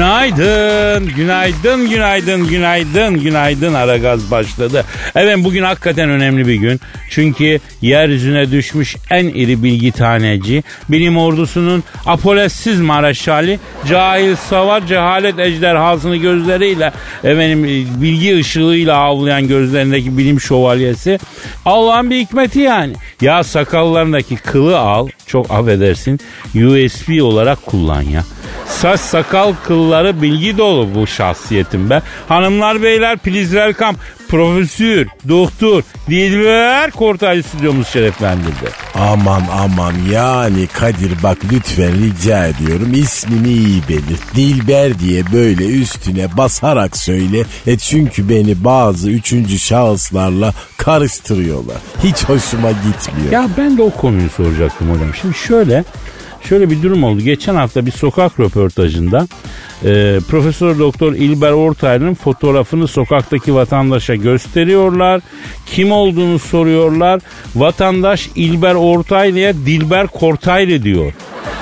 Günaydın, günaydın, günaydın, günaydın, günaydın Aragaz başladı. Evet bugün hakikaten önemli bir gün. Çünkü yeryüzüne düşmüş en iri bilgi taneci, bilim ordusunun apoletsiz maraşali, cahil savar, cehalet ejderhasını gözleriyle, efendim bilgi ışığıyla avlayan gözlerindeki bilim şövalyesi. Allah'ın bir hikmeti yani. Ya sakallarındaki kılı al, çok affedersin, USB olarak kullan ya. Saç sakal kılları bilgi dolu bu şahsiyetim be. Hanımlar beyler please welcome. Profesör, doktor, Dilber Kortaylı stüdyomuz şereflendirdi. Aman aman yani Kadir bak lütfen rica ediyorum ismini iyi belirt. Dilber diye böyle üstüne basarak söyle. E çünkü beni bazı üçüncü şahıslarla karıştırıyorlar. Hiç hoşuma gitmiyor. Ya ben de o konuyu soracaktım hocam. Şimdi şöyle şöyle bir durum oldu. Geçen hafta bir sokak röportajında e, Profesör Doktor İlber Ortaylı'nın fotoğrafını sokaktaki vatandaşa gösteriyorlar. Kim olduğunu soruyorlar. Vatandaş İlber Ortaylı'ya Dilber Kortaylı diyor.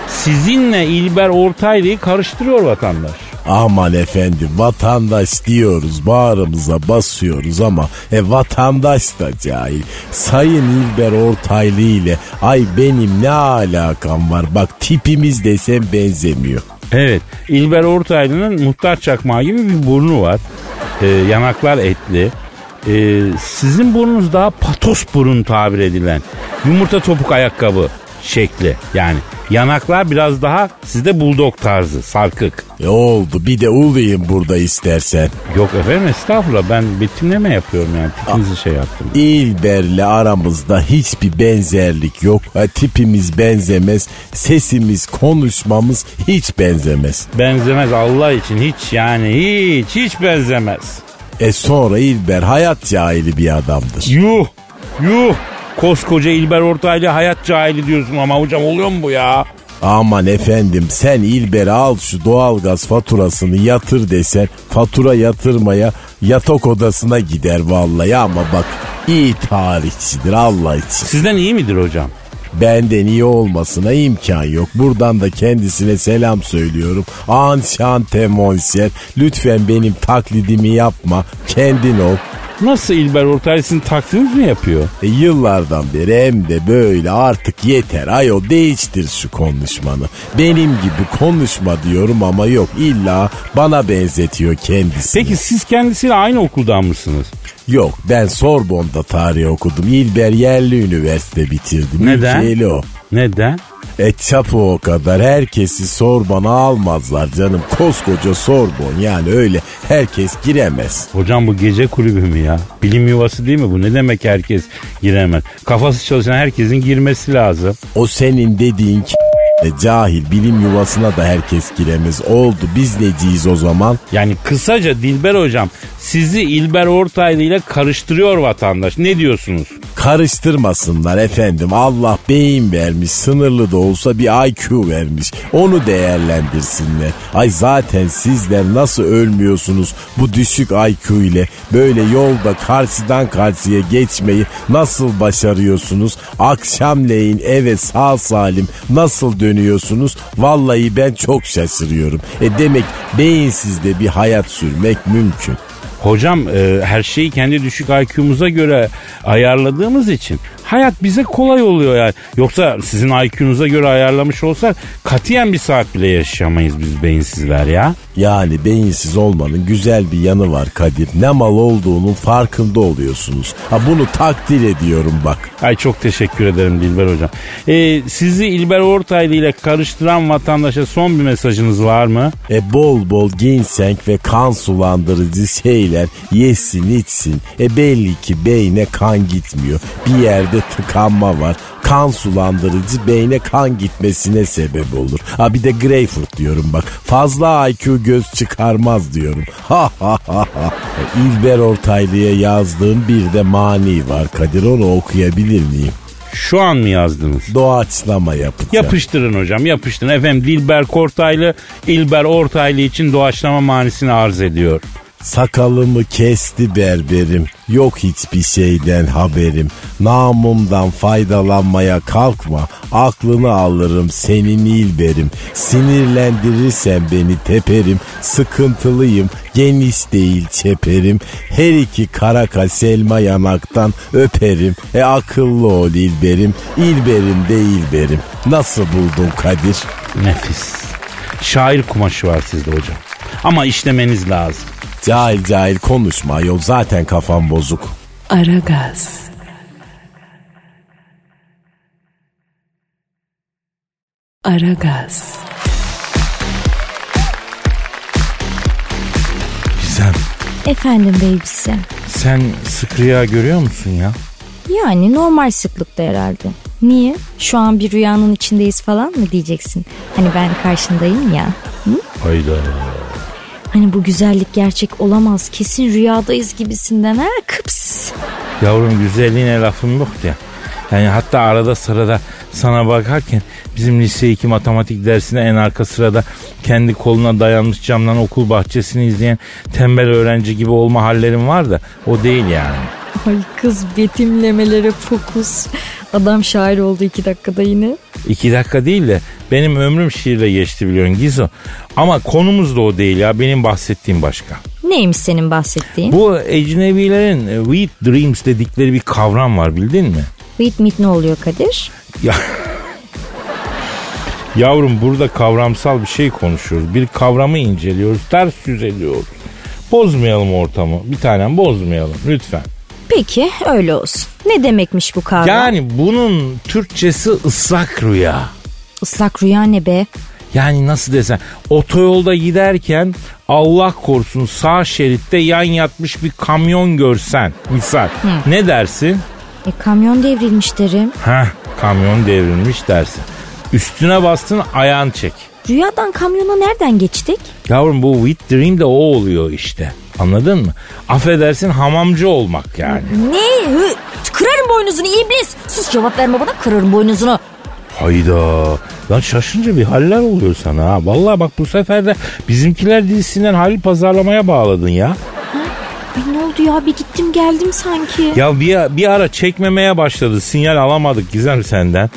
Sizinle İlber Ortaylı'yı karıştırıyor vatandaş. Aman efendim vatandaş diyoruz bağrımıza basıyoruz ama e, vatandaş da cahil. Sayın İlber Ortaylı ile ay benim ne alakam var bak tipimiz desem benzemiyor. Evet İlber Ortaylı'nın muhtar çakmağı gibi bir burnu var. Ee, yanaklar etli. Ee, sizin burnunuz daha patos burun tabir edilen. Yumurta topuk ayakkabı şekli yani. Yanaklar biraz daha sizde bulldog tarzı sarkık. E oldu bir de ulayım burada istersen. Yok efendim estağfurullah ben betimleme yapıyorum yani tipinizi şey yaptım. İlber'le aramızda hiçbir benzerlik yok. Ha, tipimiz benzemez, sesimiz, konuşmamız hiç benzemez. Benzemez Allah için hiç yani hiç hiç benzemez. E sonra İlber hayat cahili bir adamdır. Yuh yuh koskoca İlber Ortaylı hayat cahili diyorsun ama hocam oluyor mu bu ya? Aman efendim sen İlber'e al şu doğalgaz faturasını yatır desen fatura yatırmaya yatak odasına gider vallahi ama bak iyi tarihçidir Allah için. Sizden iyi midir hocam? Benden iyi olmasına imkan yok. Buradan da kendisine selam söylüyorum. Anşante monser. Lütfen benim taklidimi yapma. Kendin ol. Nasıl İlber Ortaylı sizin taklidiniz mi yapıyor? E, yıllardan beri hem de böyle artık yeter ayol değiştir şu konuşmanı. Benim gibi konuşma diyorum ama yok illa bana benzetiyor kendisini. Peki siz kendisiyle aynı okuldan mısınız? Yok ben Sorbon'da tarih okudum. İlber Yerli Üniversite bitirdim. Neden? Ülkeli o. Neden? E çapı o kadar herkesi Sorbon'a almazlar canım. Koskoca Sorbon yani öyle herkes giremez. Hocam bu gece kulübü mü ya? Bilim yuvası değil mi bu? Ne demek herkes giremez? Kafası çalışan herkesin girmesi lazım. O senin dediğin k- e, cahil bilim yuvasına da herkes giremez. Oldu biz neciyiz o zaman? Yani kısaca Dilber hocam sizi İlber Ortaylı ile karıştırıyor vatandaş. Ne diyorsunuz? Karıştırmasınlar efendim. Allah beyin vermiş. Sınırlı da olsa bir IQ vermiş. Onu değerlendirsinler. Ay zaten sizler nasıl ölmüyorsunuz bu düşük IQ ile? Böyle yolda karşıdan karşıya geçmeyi nasıl başarıyorsunuz? Akşamleyin eve sağ salim nasıl dönüyorsunuz? Vallahi ben çok şaşırıyorum. E demek beyinsizde bir hayat sürmek mümkün. Hocam e, her şeyi kendi düşük IQ'muza göre ayarladığımız için hayat bize kolay oluyor yani. Yoksa sizin IQ'nuza göre ayarlamış olsak katiyen bir saat bile yaşayamayız biz beyinsizler ya. Yani beyinsiz olmanın güzel bir yanı var Kadir. Ne mal olduğunun farkında oluyorsunuz. Ha bunu takdir ediyorum bak. Ay çok teşekkür ederim Dilber hocam. Ee, sizi İlber Ortaylı ile karıştıran vatandaşa son bir mesajınız var mı? E bol bol ginseng ve kan sulandırıcı şeyler yesin içsin. E belli ki beyne kan gitmiyor. Bir yerde tıkanma var. Kan sulandırıcı beyne kan gitmesine sebep olur. Ha bir de greyfurt diyorum bak. Fazla IQ göz çıkarmaz diyorum. Ha ha ha ha. İlber Ortaylı'ya yazdığım bir de mani var Kadir onu okuyabilir miyim? Şu an mı yazdınız? Doğaçlama yapacağım. Yapıştırın hocam yapıştırın. Efendim Dilber Kortaylı İlber Ortaylı için doğaçlama manisini arz ediyor. Sakalımı kesti berberim. Yok hiçbir şeyden haberim. Namımdan faydalanmaya kalkma. Aklını alırım senin ilberim. Sinirlendirirsen beni teperim. Sıkıntılıyım geniş değil çeperim. Her iki karaka selma yanaktan öperim. E akıllı ol ilberim. İlberim de ilberim. Nasıl buldun Kadir? Nefis. Şair kumaşı var sizde hocam. Ama işlemeniz lazım. Cahil cahil konuşma yol zaten kafam bozuk. Aragaz. Aragaz. Gizem Efendim babysi. sen sık rüya görüyor musun ya? Yani normal sıklıkta herhalde. Niye? Şu an bir rüyanın içindeyiz falan mı diyeceksin? Hani ben karşındayım ya. Hı? Hayda. Hani bu güzellik gerçek olamaz. Kesin rüyadayız gibisinden ha kıps. Yavrum güzelliğine lafım yok ya. Yani hatta arada sırada sana bakarken bizim lise 2 matematik dersine en arka sırada kendi koluna dayanmış camdan okul bahçesini izleyen tembel öğrenci gibi olma hallerim var da o değil yani. Ay kız betimlemelere fokus. Adam şair oldu iki dakikada yine. İki dakika değil de benim ömrüm şiirle geçti biliyorsun Gizo. Ama konumuz da o değil ya benim bahsettiğim başka. Neymiş senin bahsettiğin? Bu ecnebilerin e, Sweet Dreams dedikleri bir kavram var bildin mi? Wheat meat ne oluyor Kadir? Ya Yavrum burada kavramsal bir şey konuşuyoruz. Bir kavramı inceliyoruz, ters yüz ediyoruz. Bozmayalım ortamı. Bir tanem bozmayalım lütfen. Peki öyle olsun. Ne demekmiş bu kavram? Yani bunun Türkçesi ıslak rüya. Islak rüya ne be? Yani nasıl desem otoyolda giderken Allah korusun sağ şeritte yan yatmış bir kamyon görsen misal ne dersin? E kamyon devrilmiş derim. Heh kamyon devrilmiş dersin. Üstüne bastın ayağın çek. Rüyadan kamyona nereden geçtik? Yavrum bu with dream de o oluyor işte. Anladın mı? Affedersin hamamcı olmak yani. Ne? Hı, Kırarım boynuzunu iblis. Sus cevap verme bana kırarım boynuzunu. Hayda. Lan şaşınca bir haller oluyor sana ha. Vallahi bak bu sefer de bizimkiler dizisinden Halil pazarlamaya bağladın ya. Ay ne oldu ya bir gittim geldim sanki. Ya bir, bir ara çekmemeye başladı. Sinyal alamadık Gizem senden.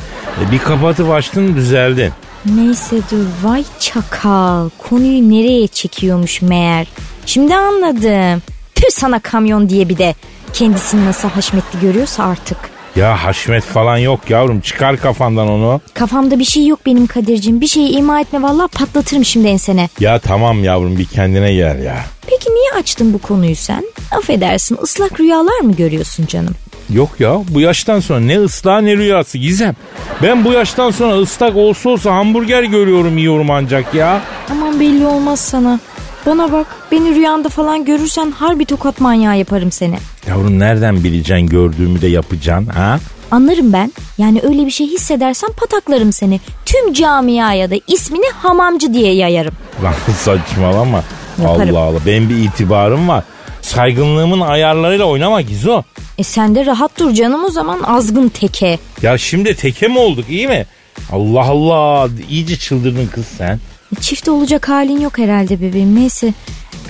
E, bir kapatıp açtın düzeldin. Neyse dur vay çakal. Konuyu nereye çekiyormuş meğer. Şimdi anladım. Tüh sana kamyon diye bir de. Kendisini nasıl haşmetli görüyorsa artık. Ya haşmet falan yok yavrum. Çıkar kafandan onu. Kafamda bir şey yok benim Kadir'cim. Bir şeyi ima etme vallahi patlatırım şimdi ensene. Ya tamam yavrum bir kendine gel ya. Peki niye açtın bu konuyu sen? Affedersin ıslak rüyalar mı görüyorsun canım? Yok ya bu yaştan sonra ne ıslah ne rüyası Gizem. Ben bu yaştan sonra ıslak olsa olsa hamburger görüyorum yiyorum ancak ya. Aman belli olmaz sana. Bana bak beni rüyanda falan görürsen harbi tokat manyağı yaparım seni. Yavrum nereden bileceksin gördüğümü de yapacaksın ha? Anlarım ben. Yani öyle bir şey hissedersen pataklarım seni. Tüm camiaya da ismini hamamcı diye yayarım. Lan saçmalama. Yaparım. Allah Allah benim bir itibarım var. Saygınlığımın ayarlarıyla oynama Gizo. E sen de rahat dur canım o zaman azgın teke. Ya şimdi teke mi olduk iyi mi? Allah Allah iyice çıldırdın kız sen. Çift olacak halin yok herhalde bebeğim. Neyse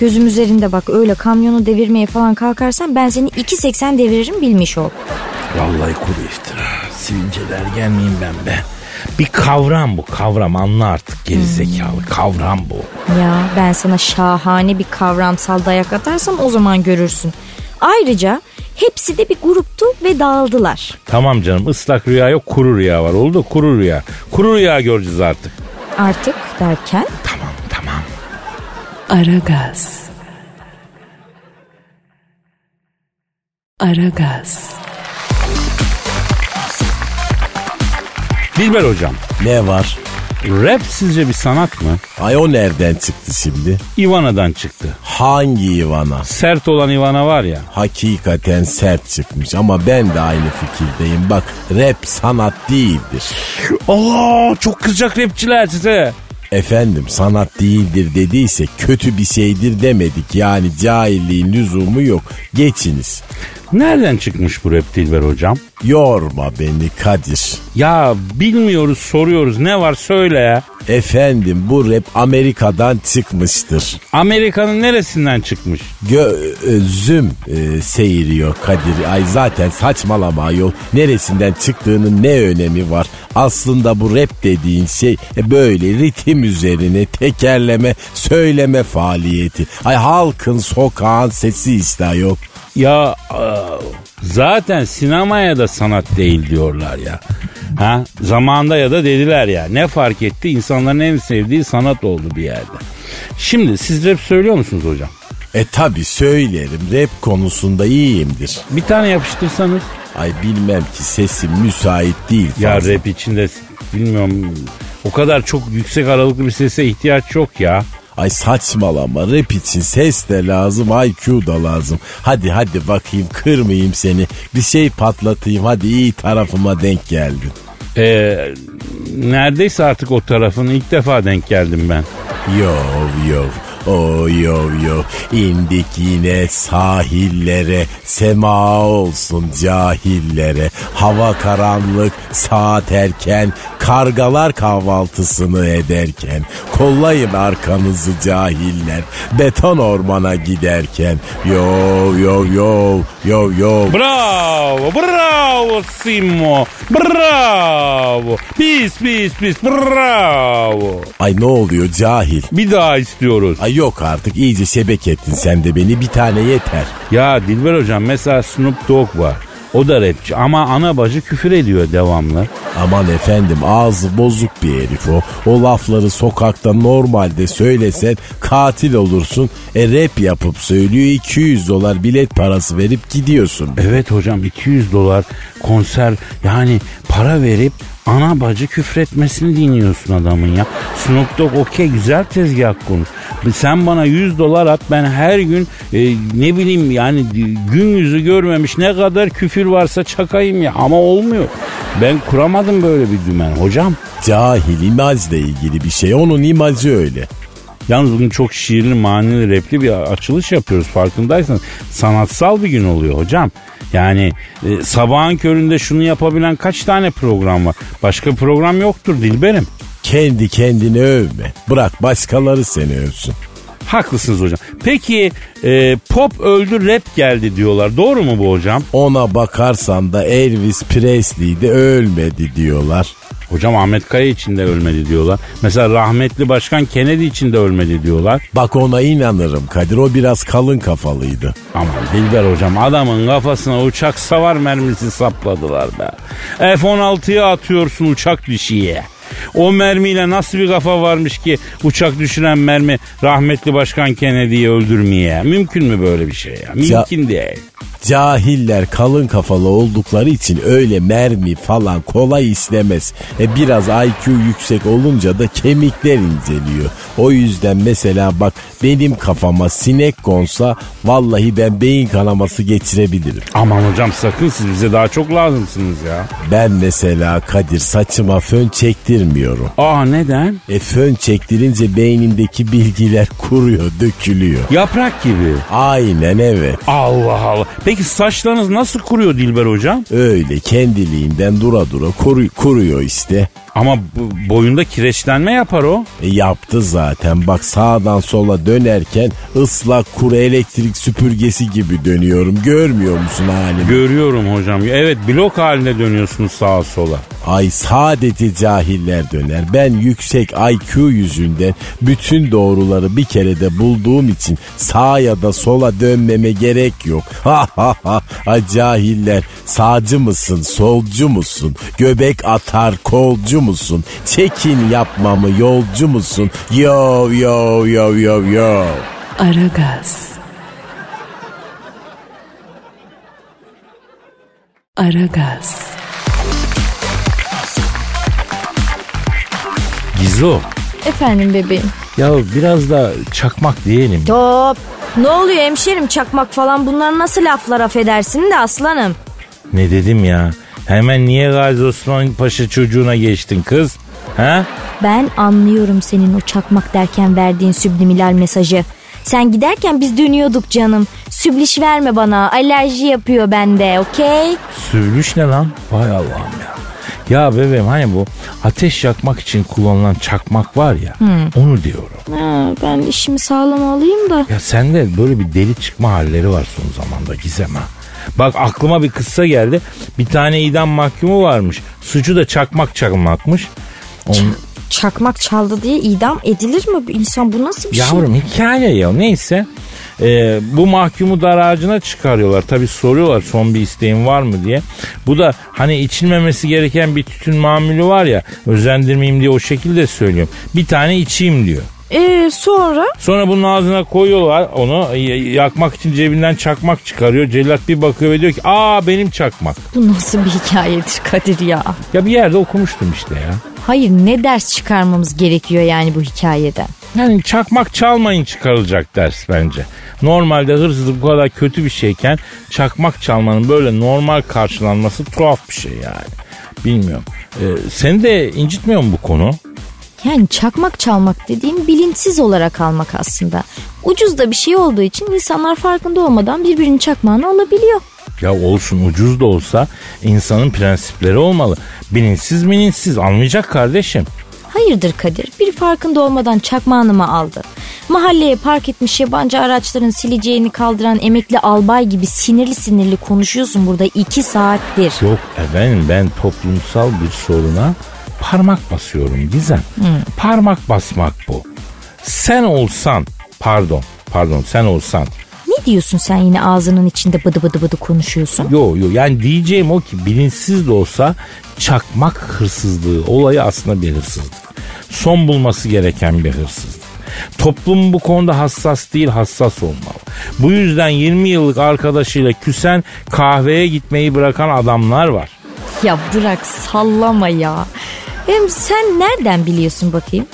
gözüm üzerinde bak öyle kamyonu devirmeye falan kalkarsan ben seni 2.80 deviririm bilmiş ol. Vallahi kuru iftira. Sivilceler gelmeyeyim ben be. Bir kavram bu kavram anla artık gerizekalı kavram bu. Ya ben sana şahane bir kavramsal dayak atarsam o zaman görürsün. Ayrıca Hepsi de bir gruptu ve dağıldılar. Tamam canım ıslak rüya yok kuru rüya var oldu kuru rüya. Kuru rüya göreceğiz artık. Artık derken Tamam tamam. Aragaz. Aragaz. Dilber hocam Ne var? Rap sizce bir sanat mı? Ay o nereden çıktı şimdi? Ivana'dan çıktı. Hangi Ivana? Sert olan Ivana var ya. Hakikaten sert çıkmış ama ben de aynı fikirdeyim. Bak rap sanat değildir. Allah çok kızacak rapçiler size. Efendim sanat değildir dediyse kötü bir şeydir demedik. Yani cahilliğin lüzumu yok. Geçiniz. Nereden çıkmış bu rap Dilber hocam? Yorma beni Kadir. Ya bilmiyoruz soruyoruz ne var söyle ya. Efendim bu rap Amerika'dan çıkmıştır. Amerika'nın neresinden çıkmış? Gözüm e, seyiriyor Kadir. Ay zaten saçmalama yol. Neresinden çıktığının ne önemi var? Aslında bu rap dediğin şey e, böyle ritim üzerine tekerleme, söyleme faaliyeti. Ay halkın sokağın sesi işte yok. Ya e, zaten sinemaya da sanat değil diyorlar ya. Ha zamanda ya da dediler ya. Ne fark etti? İnsanların en sevdiği sanat oldu bir yerde. Şimdi siz rap söylüyor musunuz hocam? E tabi söylerim rap konusunda iyiyimdir. Bir tane yapıştırsanız. Ay bilmem ki sesim müsait değil Ya fazla. rap içinde bilmiyorum o kadar çok yüksek aralıklı bir sese ihtiyaç yok ya. Ay saçmalama rap için ses de lazım IQ da lazım. Hadi hadi bakayım kırmayayım seni. Bir şey patlatayım hadi iyi tarafıma denk geldin. Ee, neredeyse artık o tarafın ilk defa denk geldim ben. Yov yov o yov yov indik yine sahillere. Sema olsun cahillere. Hava karanlık saat erken. Kargalar kahvaltısını ederken. Kollayın arkanızı cahiller. Beton ormana giderken. Yov yov yov yov yov Bravo, bravo Simo, bravo. Pis, pis, pis, bravo. ay ne oluyor cahil? Bir daha istiyoruz. ay yok artık iyice şebek ettin sen de beni bir tane yeter Ya Dilber hocam mesela Snoop Dogg var. O da rapçi ama ana bacı küfür ediyor devamlı. Aman efendim ağzı bozuk bir herif o. O lafları sokakta normalde söylesen katil olursun. E rap yapıp söylüyor 200 dolar bilet parası verip gidiyorsun. Evet hocam 200 dolar konser yani para verip ana bacı küfretmesini dinliyorsun adamın ya. Snoop Dogg okey güzel tezgah konuş. Sen bana 100 dolar at ben her gün e, ne bileyim yani gün yüzü görmemiş ne kadar küfür varsa çakayım ya ama olmuyor. Ben kuramadım böyle bir dümen hocam. Cahil imajla ilgili bir şey onun imajı öyle. Yalnız bugün çok şiirli, manili, repli bir açılış yapıyoruz farkındaysanız. Sanatsal bir gün oluyor hocam. Yani e, sabahın köründe şunu yapabilen kaç tane program var? Başka program yoktur Dilberim. Kendi kendini övme. Bırak başkaları seni övsün. Haklısınız hocam. Peki e, pop öldü rap geldi diyorlar. Doğru mu bu hocam? Ona bakarsan da Elvis Presley de ölmedi diyorlar. Hocam Ahmet Kaya için de ölmedi diyorlar. Mesela rahmetli başkan Kennedy için de ölmedi diyorlar. Bak ona inanırım Kadir o biraz kalın kafalıydı. Aman Dilber hocam adamın kafasına uçak savar mermisi sapladılar be. F-16'ya atıyorsun uçak düşüye. O mermiyle nasıl bir kafa varmış ki uçak düşüren mermi rahmetli başkan Kennedy'yi öldürmeye? Mümkün mü böyle bir şey ya? Mümkün değil. Cahiller kalın kafalı oldukları için öyle mermi falan kolay istemez. E biraz IQ yüksek olunca da kemikler inceliyor. O yüzden mesela bak benim kafama sinek konsa vallahi ben beyin kanaması geçirebilirim. Aman hocam sakın siz bize daha çok lazımsınız ya. Ben mesela Kadir saçıma fön çektirmiyorum. Aa neden? E fön çektirince beynimdeki bilgiler kuruyor, dökülüyor. Yaprak gibi. Aynen evet. Allah Allah. Peki saçlarınız nasıl kuruyor Dilber hocam? Öyle kendiliğinden dura dura kuru- kuruyor işte. Ama bu- boyunda kireçlenme yapar o. E yaptı zaten. Bak sağdan sola dönerken ıslak kuru elektrik süpürgesi gibi dönüyorum. Görmüyor musun halimi? Görüyorum hocam. Evet blok halinde dönüyorsunuz sağa sola. Ay sadece cahiller döner. Ben yüksek IQ yüzünden bütün doğruları bir kerede bulduğum için sağa ya da sola dönmeme gerek yok. Ha ha ha. Ay cahiller sağcı mısın, solcu musun? Göbek atar kolcu musun? Çekin yapmamı yolcu musun? Yo yo yo yo yo. Aragaz. Aragaz. Gizo. Efendim bebeğim. Ya biraz da çakmak diyelim. Top. Ne oluyor hemşerim çakmak falan bunlar nasıl laflar affedersin de aslanım. Ne dedim ya? Hemen niye Gazi Osman Paşa çocuğuna geçtin kız? Ha? Ben anlıyorum senin o çakmak derken verdiğin subliminal mesajı. Sen giderken biz dönüyorduk canım. Sübliş verme bana. Alerji yapıyor bende okey? Sövülüş ne lan? Vay Allah'ım ya. Ya bebeğim hani bu ateş yakmak için kullanılan çakmak var ya onu diyorum. Ha, ben işimi sağlam alayım da. Ya sende böyle bir deli çıkma halleri var son zamanda Gizem ha. Bak aklıma bir kıssa geldi. Bir tane idam mahkumu varmış. Suçu da çakmak çakmakmış. Onun, Çakmak çaldı diye idam edilir mi? Bu İnsan bu nasıl bir şey? Yavrum hikaye ya neyse. Ee, bu mahkumu dar ağacına çıkarıyorlar. Tabi soruyorlar son bir isteğin var mı diye. Bu da hani içilmemesi gereken bir tütün mamülü var ya özendirmeyeyim diye o şekilde söylüyorum. Bir tane içeyim diyor. Ee, sonra? Sonra bunun ağzına koyuyorlar onu yakmak için cebinden çakmak çıkarıyor. Cellat bir bakıyor ve diyor ki aa benim çakmak. Bu nasıl bir hikayedir Kadir ya? Ya bir yerde okumuştum işte ya. Hayır ne ders çıkarmamız gerekiyor yani bu hikayeden? Yani çakmak çalmayın çıkarılacak ders bence. Normalde hırsızlık bu kadar kötü bir şeyken çakmak çalmanın böyle normal karşılanması tuhaf bir şey yani. Bilmiyorum. Ee, seni de incitmiyor mu bu konu? Yani çakmak çalmak dediğim bilinçsiz olarak almak aslında. Ucuz da bir şey olduğu için insanlar farkında olmadan birbirinin çakmağını alabiliyor. Ya olsun ucuz da olsa insanın prensipleri olmalı. Bilinçsiz bilinçsiz anlayacak kardeşim. Hayırdır Kadir? Bir farkında olmadan çakmağını mı aldı? Mahalleye park etmiş yabancı araçların sileceğini kaldıran emekli albay gibi sinirli sinirli konuşuyorsun burada iki saattir. Yok efendim ben toplumsal bir soruna parmak basıyorum Gizem. Parmak basmak bu. Sen olsan pardon pardon sen olsan Ne diyorsun sen yine ağzının içinde bıdı bıdı bıdı konuşuyorsun? Yo yo yani diyeceğim o ki bilinçsiz de olsa çakmak hırsızlığı olayı aslında bir hırsızlık. Son bulması gereken bir hırsızlık. Toplum bu konuda hassas değil hassas olmalı. Bu yüzden 20 yıllık arkadaşıyla küsen kahveye gitmeyi bırakan adamlar var. Ya bırak sallama ya. Hem sen nereden biliyorsun bakayım?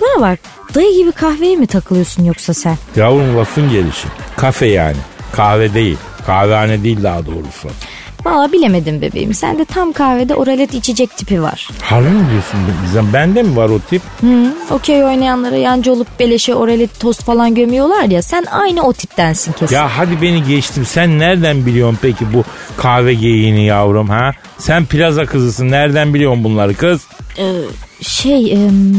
Bana bak dayı gibi kahveye mi takılıyorsun yoksa sen? Yavrum lafın gelişi. Kafe yani. Kahve değil. Kahvehane değil daha doğrusu. Valla bilemedim bebeğim. Sende tam kahvede oralet içecek tipi var. Harbi mi diyorsun Gizem? Bende mi var o tip? Hı, okey oynayanlara yancı olup beleşe oralet tost falan gömüyorlar ya. Sen aynı o tiptensin kesin. Ya hadi beni geçtim. Sen nereden biliyorsun peki bu kahve geyiğini yavrum ha? Sen plaza kızısın. Nereden biliyorsun bunları kız? Şey em,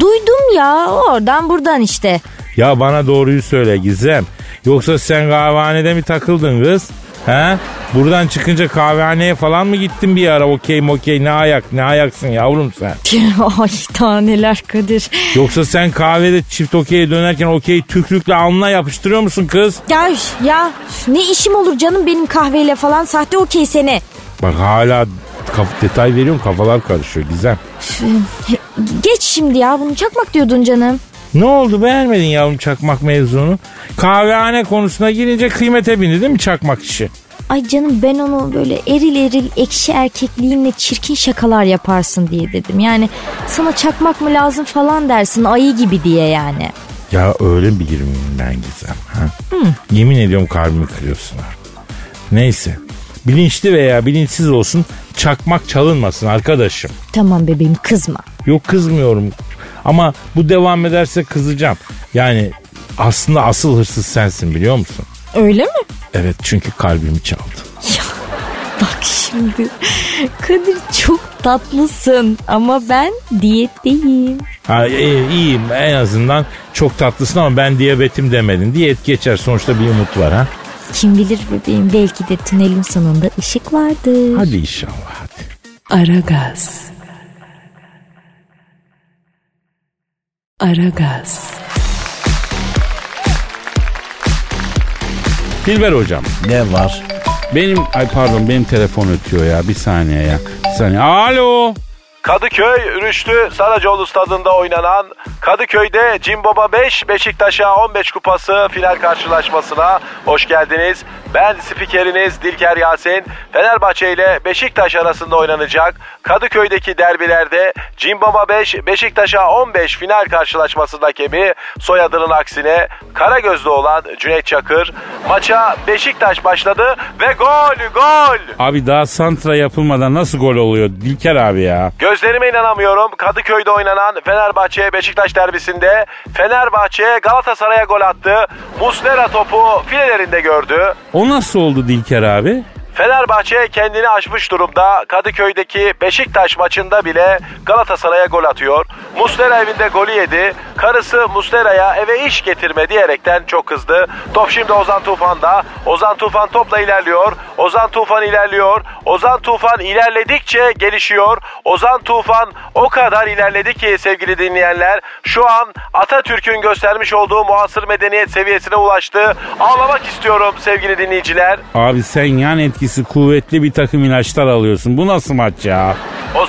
duydum ya oradan buradan işte. Ya bana doğruyu söyle Gizem. Yoksa sen kahvehanede mi takıldın kız? Ha? Buradan çıkınca kahvehaneye falan mı gittin bir ara? Okey mokey ne ayak ne ayaksın yavrum sen? Ay daha neler Kadir. Yoksa sen kahvede çift okey'e dönerken okey tükrükle alnına yapıştırıyor musun kız? Ya, ya ne işim olur canım benim kahveyle falan sahte okey seni. Bak hala kaf- detay veriyorum kafalar karışıyor Gizem. Geç şimdi ya bunu çakmak diyordun canım. Ne oldu beğenmedin yavrum çakmak mevzunu? Kahvehane konusuna girince kıymete bindi değil mi çakmak işi? Ay canım ben onu böyle eril eril ekşi erkekliğinle çirkin şakalar yaparsın diye dedim. Yani sana çakmak mı lazım falan dersin ayı gibi diye yani. Ya öyle bir ben Gizem? Ha? Yemin ediyorum kalbimi kırıyorsun ha. Neyse. Bilinçli veya bilinçsiz olsun çakmak çalınmasın arkadaşım. Tamam bebeğim kızma. Yok kızmıyorum. Ama bu devam ederse kızacağım. Yani aslında asıl hırsız sensin biliyor musun? Öyle mi? Evet çünkü kalbimi çaldı. Bak şimdi Kadir çok tatlısın ama ben diyetteyim. Ha, iyi, iyiyim en azından çok tatlısın ama ben diyabetim demedin. Diyet geçer sonuçta bir umut var ha. Kim bilir bebeğim belki de tünelin sonunda ışık vardır. Hadi inşallah hadi. Aragaz. Aragaz. Dilber hocam Ne var? benim ay pardon benim telefon ötüyor ya bir saniye ya. Bir saniye. Alo. Kadıköy Rüştü Saracoğlu stadında oynanan Kadıköy'de Cimbaba 5 Beşiktaş'a 15 kupası final karşılaşmasına hoş geldiniz. Ben spikeriniz Dilker Yasin. Fenerbahçe ile Beşiktaş arasında oynanacak Kadıköy'deki derbilerde Cimbaba 5 Beşiktaş'a 15 final karşılaşmasında hakemi soyadının aksine kara gözlü olan Cüneyt Çakır. Maça Beşiktaş başladı ve gol gol. Abi daha santra yapılmadan nasıl gol oluyor Dilker abi ya? Gözlerime inanamıyorum. Kadıköy'de oynanan Fenerbahçe Beşiktaş derbisinde Fenerbahçe Galatasaray'a gol attı. Muslera topu filelerinde gördü. O nasıl oldu Dilker abi? Fenerbahçe kendini aşmış durumda. Kadıköy'deki Beşiktaş maçında bile Galatasaray'a gol atıyor. Muslera evinde golü yedi. Karısı Muslera'ya eve iş getirme diyerekten çok kızdı. Top şimdi Ozan Tufan'da. Ozan Tufan topla ilerliyor. Ozan Tufan ilerliyor. Ozan Tufan ilerledikçe gelişiyor. Ozan Tufan o kadar ilerledi ki sevgili dinleyenler şu an Atatürk'ün göstermiş olduğu muasır medeniyet seviyesine ulaştı. Ağlamak istiyorum sevgili dinleyiciler. Abi sen yan etkisi kuvvetli bir takım ilaçlar alıyorsun. Bu nasıl maç ya?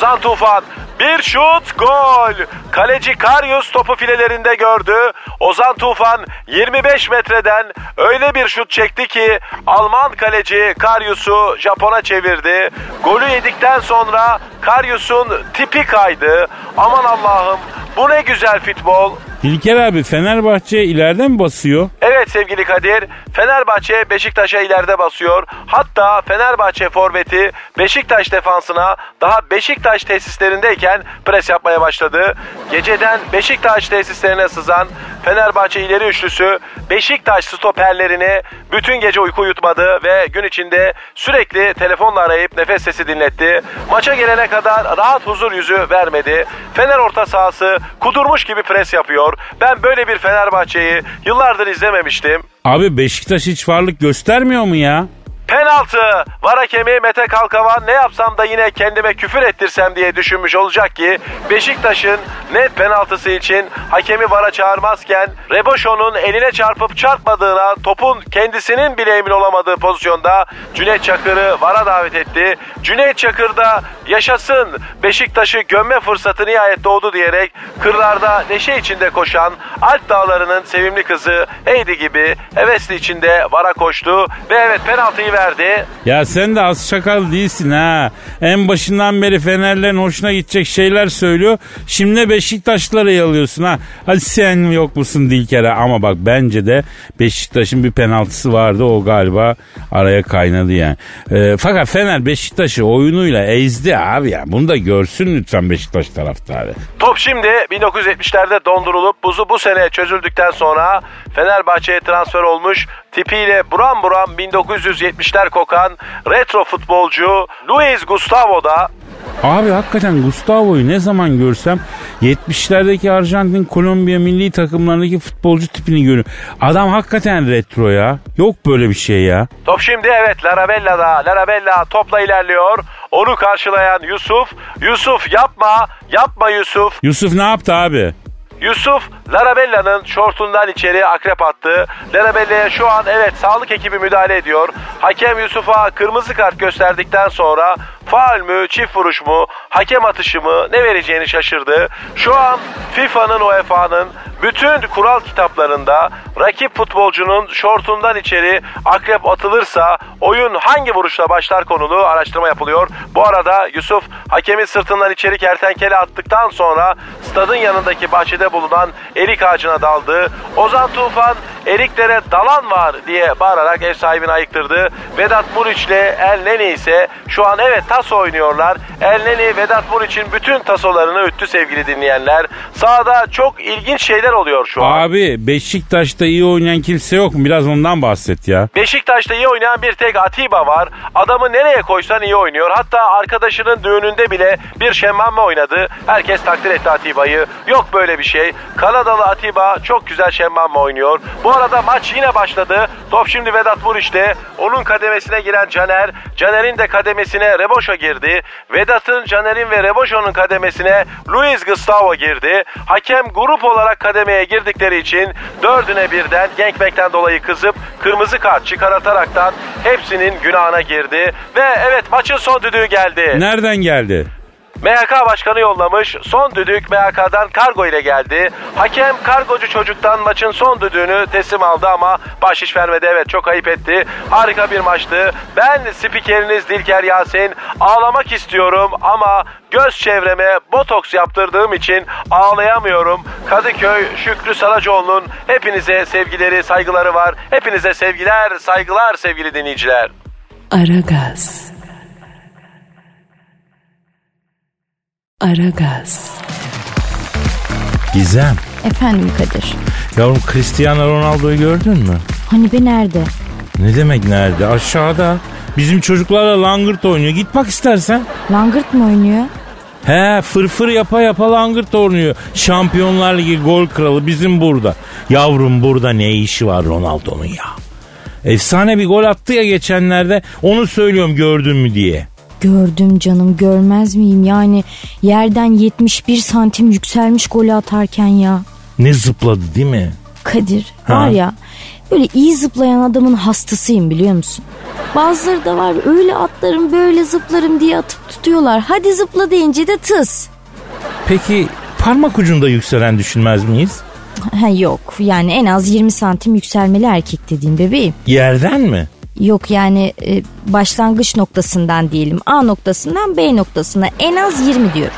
Ozan Tufan bir şut gol. Kaleci Karyus topu filelerinde gördü. Ozan Tufan 25 metreden öyle bir şut çekti ki Alman kaleci Karyus'u Japon'a çevirdi. Golü yedikten sonra Karyus'un tipi kaydı. Aman Allah'ım bu ne güzel futbol. Dilker abi Fenerbahçe ileride mi basıyor? Evet sevgili Kadir, Fenerbahçe Beşiktaş'a ileride basıyor. Hatta Fenerbahçe forveti Beşiktaş defansına daha Beşiktaş tesislerindeyken pres yapmaya başladı. Geceden Beşiktaş tesislerine sızan Fenerbahçe ileri üçlüsü Beşiktaş stoperlerini bütün gece uyku yutmadı ve gün içinde sürekli telefonla arayıp nefes sesi dinletti. Maça gelene kadar rahat huzur yüzü vermedi. Fener orta sahası kudurmuş gibi pres yapıyor. Ben böyle bir Fenerbahçe'yi yıllardır izlememiştim. Abi Beşiktaş hiç varlık göstermiyor mu ya? Penaltı. Var hakemi Mete Kalkavan ne yapsam da yine kendime küfür ettirsem diye düşünmüş olacak ki Beşiktaş'ın net penaltısı için hakemi vara çağırmazken Reboşo'nun eline çarpıp çarpmadığına topun kendisinin bile emin olamadığı pozisyonda Cüneyt Çakır'ı vara davet etti. Cüneyt Çakır da yaşasın Beşiktaş'ı gömme fırsatı nihayet doğdu diyerek kırlarda neşe içinde koşan Alp Dağları'nın sevimli kızı Heidi gibi hevesli içinde vara koştu ve evet penaltıyı verdi. Ya sen de az şakal değilsin ha. En başından beri Fenerlerin hoşuna gidecek şeyler söylüyor. Şimdi Beşiktaşları yalıyorsun ha. Hadi sen yok musun Dilker'e? Ama bak bence de Beşiktaş'ın bir penaltısı vardı. O galiba araya kaynadı yani. Ee, fakat Fener Beşiktaş'ı oyunuyla ezdi abi ya. Bunu da görsün lütfen Beşiktaş taraftarı. Top şimdi 1970'lerde dondurulup buzu bu sene çözüldükten sonra Fenerbahçe'ye transfer olmuş tipiyle buram buram 1970'ler kokan retro futbolcu Luis Gustavo da Abi hakikaten Gustavo'yu ne zaman görsem 70'lerdeki Arjantin, Kolombiya milli takımlarındaki futbolcu tipini görüyorum. Adam hakikaten retro ya. Yok böyle bir şey ya. Top şimdi evet Larabella'da. Larabella topla ilerliyor. Onu karşılayan Yusuf. Yusuf yapma, yapma Yusuf. Yusuf ne yaptı abi? Yusuf Larabella'nın şortundan içeri akrep attı. Larabella'ya şu an evet sağlık ekibi müdahale ediyor. Hakem Yusuf'a kırmızı kart gösterdikten sonra faal mü, çift vuruş mu, hakem atışı mı ne vereceğini şaşırdı. Şu an FIFA'nın UEFA'nın bütün kural kitaplarında rakip futbolcunun şortundan içeri akrep atılırsa oyun hangi vuruşla başlar konulu araştırma yapılıyor. Bu arada Yusuf hakemin sırtından içeri kertenkele attıktan sonra stadın yanındaki bahçede bulunan erik ağacına daldı. Ozan Tufan Eriklere dalan var diye bağırarak ev sahibini ayıktırdı. Vedat Muriç ile El Neni ise şu an evet taso oynuyorlar. El Neni Vedat Muriç'in bütün tasolarını üttü sevgili dinleyenler. Sahada çok ilginç şeyler oluyor şu an. Abi Beşiktaş'ta iyi oynayan kimse yok mu? Biraz ondan bahset ya. Beşiktaş'ta iyi oynayan bir tek Atiba var. Adamı nereye koysan iyi oynuyor. Hatta arkadaşının düğününde bile bir şemmame oynadı. Herkes takdir etti Atiba'yı. Yok böyle bir şey. Kanadalı Atiba çok güzel şemmame oynuyor. Bu arada maç yine başladı. Top şimdi Vedat Muriç'te. Onun kademesine giren Caner. Caner'in de kademesine Reboşo girdi. Vedat'ın, Caner'in ve Reboşo'nun kademesine Luis Gustavo girdi. Hakem grup olarak kademeye girdikleri için dördüne birden Genkmek'ten dolayı kızıp kırmızı kart çıkarataraktan hepsinin günahına girdi. Ve evet maçın son düdüğü geldi. Nereden geldi? MHK başkanı yollamış. Son düdük MHK'dan kargo ile geldi. Hakem kargocu çocuktan maçın son düdüğünü teslim aldı ama bahşiş vermedi. Evet çok ayıp etti. Harika bir maçtı. Ben spikeriniz Dilker Yasin. Ağlamak istiyorum ama göz çevreme botoks yaptırdığım için ağlayamıyorum. Kadıköy Şükrü Saracoğlu'nun hepinize sevgileri, saygıları var. Hepinize sevgiler, saygılar sevgili dinleyiciler. Aragaz. Aragaz. Gizem. Efendim Kadir. Yavrum Cristiano Ronaldo'yu gördün mü? Hani be nerede? Ne demek nerede? Aşağıda. Bizim çocuklarla langırt oynuyor. Git bak istersen. Langırt mı oynuyor? He fırfır yapa yapa langırt oynuyor. Şampiyonlar Ligi gol kralı bizim burada. Yavrum burada ne işi var Ronaldo'nun ya? Efsane bir gol attı ya geçenlerde. Onu söylüyorum gördün mü diye. Gördüm canım görmez miyim yani yerden 71 santim yükselmiş golü atarken ya. Ne zıpladı değil mi? Kadir Ha. var ya böyle iyi zıplayan adamın hastasıyım biliyor musun? Bazıları da var öyle atlarım böyle zıplarım diye atıp tutuyorlar. Hadi zıpla deyince de tıs. Peki parmak ucunda yükselen düşünmez miyiz? Ha yok yani en az 20 santim yükselmeli erkek dediğim bebeğim. Yerden mi? Yok yani e, başlangıç noktasından diyelim A noktasından B noktasına en az 20 diyorum.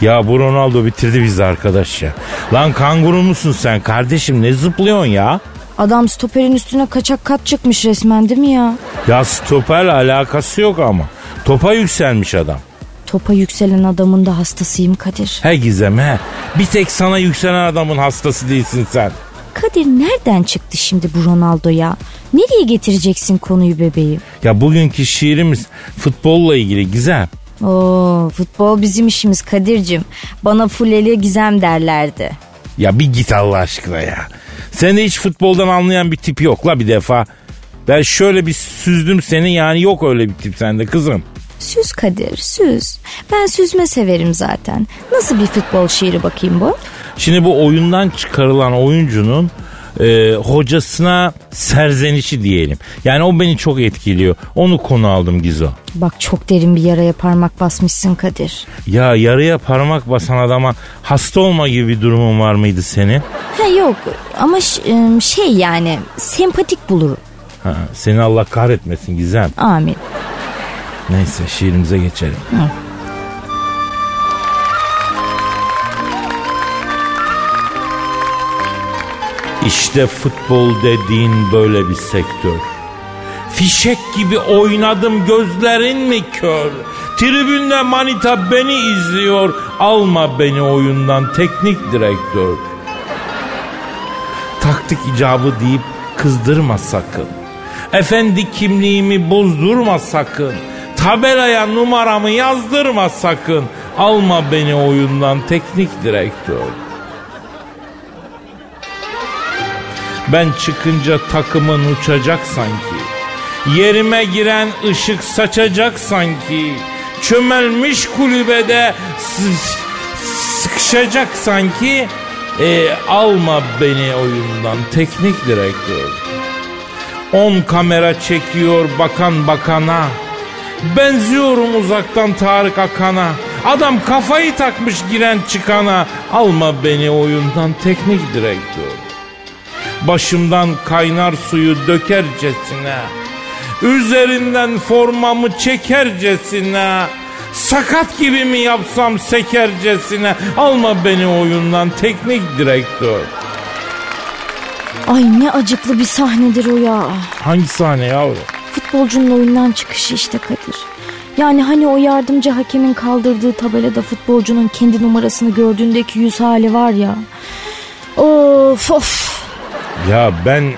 Ya bu Ronaldo bitirdi bizi arkadaş ya. Lan kanguru musun sen kardeşim ne zıplıyorsun ya? Adam stoperin üstüne kaçak kat çıkmış resmen değil mi ya? Ya stoperle alakası yok ama. Topa yükselmiş adam. Topa yükselen adamın da hastasıyım Kadir. He Gizem he. Bir tek sana yükselen adamın hastası değilsin sen. Kadir nereden çıktı şimdi bu Ronaldo ya? Nereye getireceksin konuyu bebeğim? Ya bugünkü şiirimiz futbolla ilgili Gizem. Oo, futbol bizim işimiz Kadir'cim. Bana fuleli gizem derlerdi. Ya bir git Allah aşkına ya. Sende hiç futboldan anlayan bir tip yok la bir defa. Ben şöyle bir süzdüm seni yani yok öyle bir tip sende kızım. Süz Kadir, süz. Ben süzme severim zaten. Nasıl bir futbol şiiri bakayım bu? Şimdi bu oyundan çıkarılan oyuncunun e, hocasına serzenişi diyelim. Yani o beni çok etkiliyor. Onu konu aldım Gizo. Bak çok derin bir yaraya parmak basmışsın Kadir. Ya yarıya parmak basan adama hasta olma gibi bir durumun var mıydı senin? Ha yok ama ım, şey yani sempatik bulurum. Ha, seni Allah kahretmesin Gizem. Amin. Neyse şiirimize geçelim. İşte futbol dediğin böyle bir sektör. Fişek gibi oynadım gözlerin mi kör? Tribünde manita beni izliyor. Alma beni oyundan teknik direktör. Taktik icabı deyip kızdırma sakın. Efendi kimliğimi bozdurma sakın. Tabelaya numaramı yazdırma sakın. Alma beni oyundan teknik direktör. Ben çıkınca takımın uçacak sanki. Yerime giren ışık saçacak sanki. Çömelmiş kulübede sıkışacak sanki. E, alma beni oyundan teknik direktör. On kamera çekiyor bakan bakana. Benziyorum uzaktan Tarık Akan'a. Adam kafayı takmış giren çıkana. Alma beni oyundan teknik direktör. Başımdan kaynar suyu dökercesine. Üzerinden formamı çekercesine. Sakat gibi mi yapsam sekercesine. Alma beni oyundan teknik direktör. Ay ne acıklı bir sahnedir o ya. Hangi sahne yavrum? Futbolcunun oyundan çıkışı işte Kadir. Yani hani o yardımcı hakemin kaldırdığı tabelada futbolcunun kendi numarasını gördüğündeki yüz hali var ya. Of of. Ya ben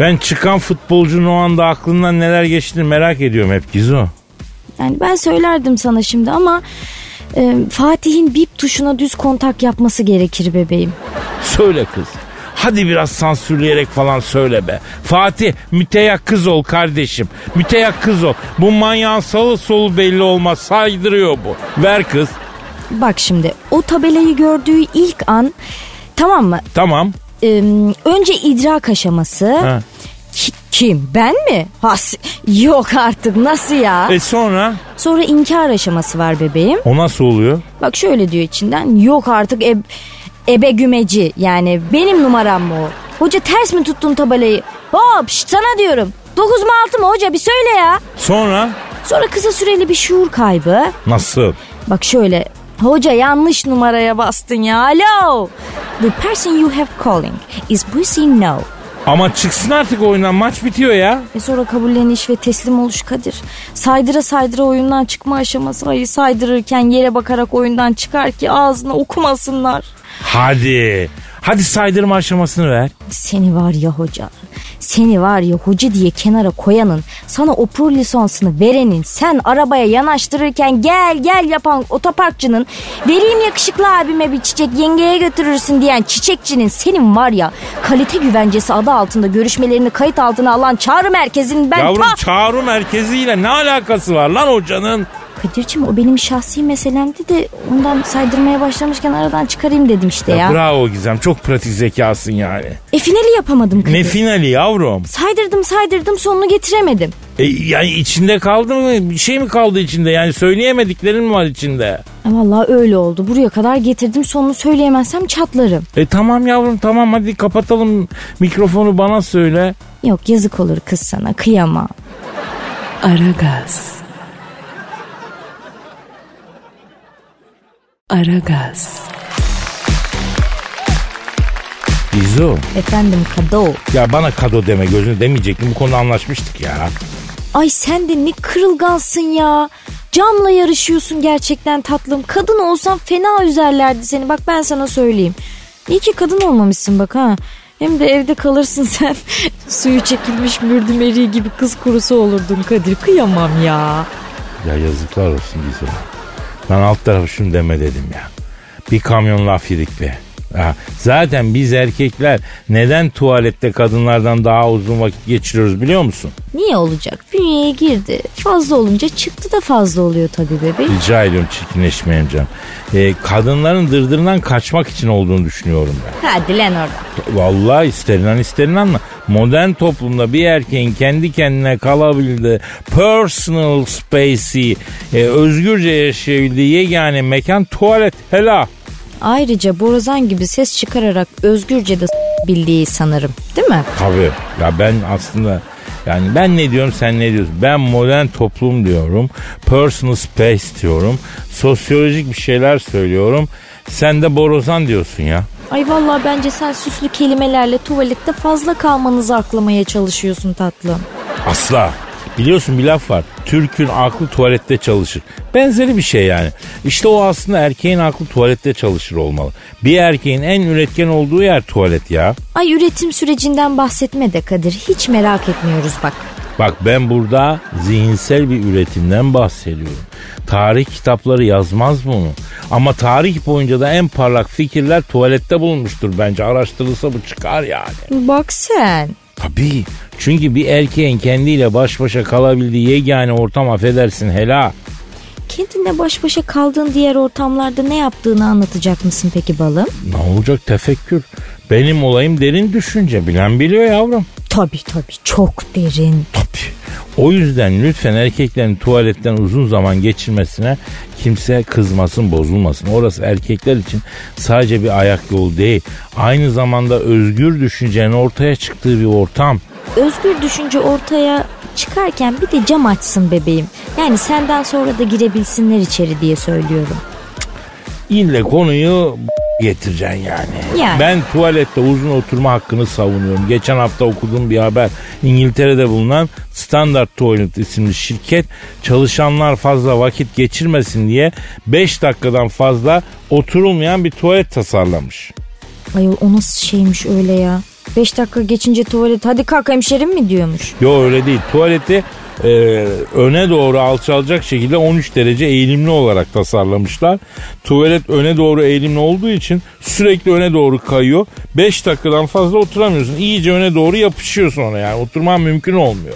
ben çıkan futbolcunun o anda aklından neler geçtiğini merak ediyorum hep Gizo. Yani ben söylerdim sana şimdi ama e, Fatih'in bip tuşuna düz kontak yapması gerekir bebeğim. Söyle kız. Hadi biraz sansürleyerek falan söyle be. Fatih müteyakkız ol kardeşim. Müteyakkız ol. Bu manyağın salı solu belli olmaz. Saydırıyor bu. Ver kız. Bak şimdi o tabelayı gördüğü ilk an tamam mı? Tamam. E, önce idrak aşaması. Ha. Ki- Kim ben mi? Has yok artık nasıl ya? E sonra Sonra inkar aşaması var bebeğim. o nasıl oluyor? Bak şöyle diyor içinden yok artık eb, ebe gümeci yani benim numaram mı o? Hoca ters mi tuttun tabelayı? Hop şşt, sana diyorum. 9 mu 6 mı hoca bir söyle ya. Sonra Sonra kısa süreli bir şuur kaybı. nasıl? Bak şöyle hoca yanlış numaraya bastın ya alo. The person you have calling is busy no. Ama çıksın artık oyundan maç bitiyor ya. Ve sonra kabulleniş ve teslim oluş Kadir. Saydıra saydıra oyundan çıkma aşaması. Ay saydırırken yere bakarak oyundan çıkar ki ağzına okumasınlar. Hadi. Hadi saydırma aşamasını ver. Seni var ya hoca. Seni var ya hoca diye kenara koyanın, sana o pro lisansını verenin, sen arabaya yanaştırırken gel gel yapan otoparkçının, vereyim yakışıklı abime bir çiçek yengeye götürürsün diyen çiçekçinin senin var ya kalite güvencesi adı altında görüşmelerini kayıt altına alan çağrı merkezinin ben Yavrum ta... çağrı merkeziyle ne alakası var lan hocanın? Kadir'cim o benim şahsi meselemdi de ondan saydırmaya başlamışken aradan çıkarayım dedim işte ya. Bravo Gizem çok pratik zekasın yani. E finali yapamadım Kadir. Ne finali yavrum? Saydırdım saydırdım sonunu getiremedim. E, yani içinde kaldı mı? Bir şey mi kaldı içinde? Yani söyleyemediklerin mi var içinde? E vallahi öyle oldu. Buraya kadar getirdim sonunu söyleyemezsem çatlarım. E tamam yavrum tamam hadi kapatalım mikrofonu bana söyle. Yok yazık olur kız sana kıyamam. Aragaz. Aragaz. İzo Efendim kado. ya bana kado deme gözünü demeyecektim bu konuda anlaşmıştık ya. Ay sen de ne kırılgansın ya. Camla yarışıyorsun gerçekten tatlım. Kadın olsan fena üzerlerdi seni. Bak ben sana söyleyeyim. İyi ki kadın olmamışsın bak ha. Hem de evde kalırsın sen. Suyu çekilmiş mürdüm eriği gibi kız kurusu olurdun Kadir. Kıyamam ya. Ya yazıklar olsun Gizo. Ben alt tarafı şunu deme dedim ya. Bir kamyon laf yedik be. Ha, zaten biz erkekler neden tuvalette kadınlardan daha uzun vakit geçiriyoruz biliyor musun? Niye olacak? Bünyeye girdi. Fazla olunca çıktı da fazla oluyor tabii bebeğim. Rica ediyorum çirkinleşmeyelim canım. Ee, kadınların dırdırından kaçmak için olduğunu düşünüyorum ben. Hadi lan oradan. Vallahi isterinden isterinden ama modern toplumda bir erkeğin kendi kendine kalabildiği personal space'i e, özgürce yaşayabildiği yegane mekan tuvalet. Hela. Ayrıca borazan gibi ses çıkararak özgürce de bildiği sanırım. Değil mi? Tabii. Ya ben aslında yani ben ne diyorum sen ne diyorsun? Ben modern toplum diyorum. Personal space diyorum. Sosyolojik bir şeyler söylüyorum. Sen de borazan diyorsun ya. Ay vallahi bence sen süslü kelimelerle tuvalette fazla kalmanızı aklamaya çalışıyorsun tatlım. Asla. Biliyorsun bir laf var. Türk'ün aklı tuvalette çalışır. Benzeri bir şey yani. İşte o aslında erkeğin aklı tuvalette çalışır olmalı. Bir erkeğin en üretken olduğu yer tuvalet ya. Ay üretim sürecinden bahsetme de Kadir. Hiç merak etmiyoruz bak. Bak ben burada zihinsel bir üretimden bahsediyorum. Tarih kitapları yazmaz bunu. Ama tarih boyunca da en parlak fikirler tuvalette bulunmuştur bence. Araştırılsa bu çıkar yani. Bak sen. Tabii. Çünkü bir erkeğin kendiyle baş başa kalabildiği yegane ortam affedersin hela. Kendinle baş başa kaldığın diğer ortamlarda ne yaptığını anlatacak mısın peki balım? Ne olacak tefekkür? Benim olayım derin düşünce. Bilen biliyor yavrum. Tabii tabii çok derin. O yüzden lütfen erkeklerin tuvaletten uzun zaman geçirmesine kimse kızmasın, bozulmasın. Orası erkekler için sadece bir ayak yolu değil. Aynı zamanda özgür düşüncenin ortaya çıktığı bir ortam. Özgür düşünce ortaya çıkarken bir de cam açsın bebeğim. Yani senden sonra da girebilsinler içeri diye söylüyorum. İlle konuyu getireceksin yani. Yani. Ben tuvalette uzun oturma hakkını savunuyorum. Geçen hafta okuduğum bir haber. İngiltere'de bulunan Standard Toilet isimli şirket çalışanlar fazla vakit geçirmesin diye 5 dakikadan fazla oturulmayan bir tuvalet tasarlamış. Ay o nasıl şeymiş öyle ya. 5 dakika geçince tuvalet hadi kalk hemşerim mi diyormuş. Yo öyle değil. Tuvaleti e, öne doğru alçalacak şekilde 13 derece eğilimli olarak tasarlamışlar. Tuvalet öne doğru eğilimli olduğu için sürekli öne doğru kayıyor. 5 dakikadan fazla oturamıyorsun. İyice öne doğru yapışıyor sonra yani. Oturman mümkün olmuyor.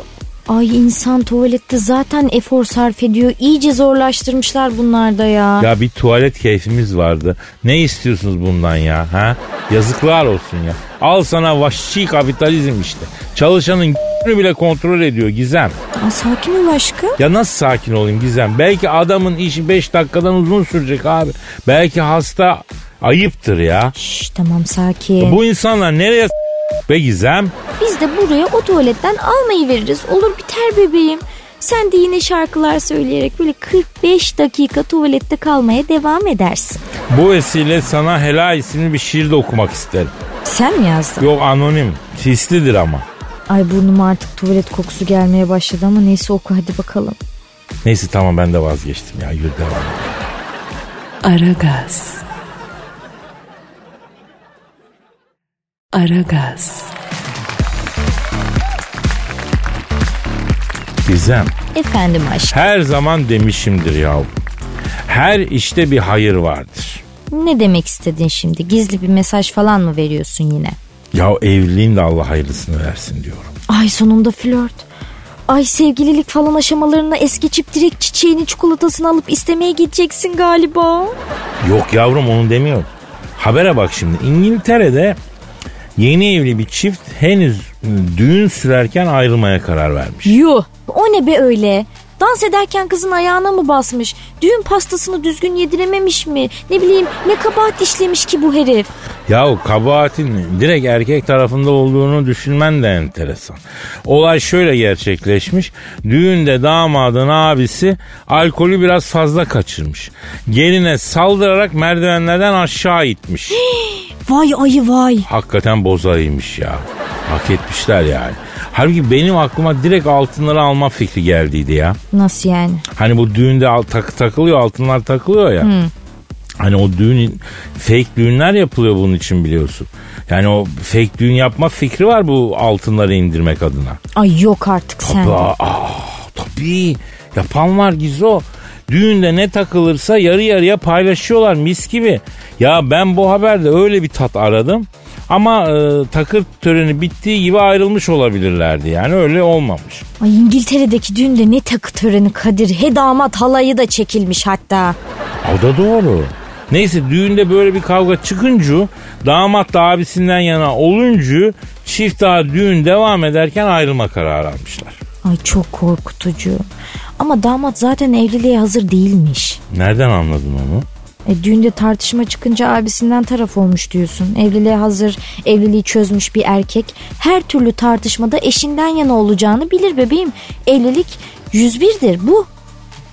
Ay insan tuvalette zaten efor sarf ediyor. İyice zorlaştırmışlar bunlar da ya. Ya bir tuvalet keyfimiz vardı. Ne istiyorsunuz bundan ya? Ha? Yazıklar olsun ya. Al sana vahşi kapitalizm işte. Çalışanın bile kontrol ediyor Gizem. Aa, sakin ol aşkım. Ya nasıl sakin olayım Gizem? Belki adamın işi 5 dakikadan uzun sürecek abi. Belki hasta ayıptır ya. Şş, tamam sakin. Bu insanlar nereye be Gizem? Biz de buraya o tuvaletten almayı veririz. Olur biter bebeğim. Sen de yine şarkılar söyleyerek böyle 45 dakika tuvalette kalmaya devam edersin. Bu vesile sana Hela isimli bir şiir de okumak isterim. Sen mi yazdın? Yok anonim. Sislidir ama. Ay burnuma artık tuvalet kokusu gelmeye başladı ama neyse oku hadi bakalım. Neyse tamam ben de vazgeçtim ya. Yürü devam. Aragaz. Aragaz. Gizem Efendim aşk. her zaman demişimdir yahu. Her işte bir hayır vardır. Ne demek istedin şimdi? Gizli bir mesaj falan mı veriyorsun yine? Ya evliliğin de Allah hayırlısını versin diyorum. Ay sonunda flört. Ay sevgililik falan aşamalarına es geçip direkt çiçeğini çikolatasını alıp istemeye gideceksin galiba. Yok yavrum onu demiyorum. Habere bak şimdi. İngiltere'de yeni evli bir çift henüz düğün sürerken ayrılmaya karar vermiş. Yuh o ne be öyle? Dans ederken kızın ayağına mı basmış? Düğün pastasını düzgün yedirememiş mi? Ne bileyim ne kabahat işlemiş ki bu herif? Yahu kabahatin direkt erkek tarafında olduğunu düşünmen de enteresan. Olay şöyle gerçekleşmiş. Düğünde damadın abisi alkolü biraz fazla kaçırmış. Geline saldırarak merdivenlerden aşağı itmiş. Vay ayı vay. Hakikaten bozarıymış ya. Hak etmişler yani. Halbuki benim aklıma direkt altınları alma fikri geldiydi ya. Nasıl yani? Hani bu düğünde al- tak, takılıyor altınlar takılıyor ya. Hani o düğün fake düğünler yapılıyor bunun için biliyorsun. Yani o fake düğün yapma fikri var bu altınları indirmek adına. Ay yok artık sen. Tabii, aa, tabii. Yapan var Gizo. Düğünde ne takılırsa yarı yarıya paylaşıyorlar mis gibi. Ya ben bu haberde öyle bir tat aradım. Ama e, takır töreni bittiği gibi ayrılmış olabilirlerdi. Yani öyle olmamış. Ay İngiltere'deki düğünde ne takı töreni Kadir. He damat halayı da çekilmiş hatta. O da doğru. Neyse düğünde böyle bir kavga çıkınca damat da abisinden yana olunca çift daha düğün devam ederken ayrılma kararı almışlar. Ay çok korkutucu. Ama damat zaten evliliğe hazır değilmiş. Nereden anladın onu? E, düğünde tartışma çıkınca abisinden taraf olmuş diyorsun. Evliliğe hazır, evliliği çözmüş bir erkek her türlü tartışmada eşinden yana olacağını bilir bebeğim. Evlilik 101'dir bu.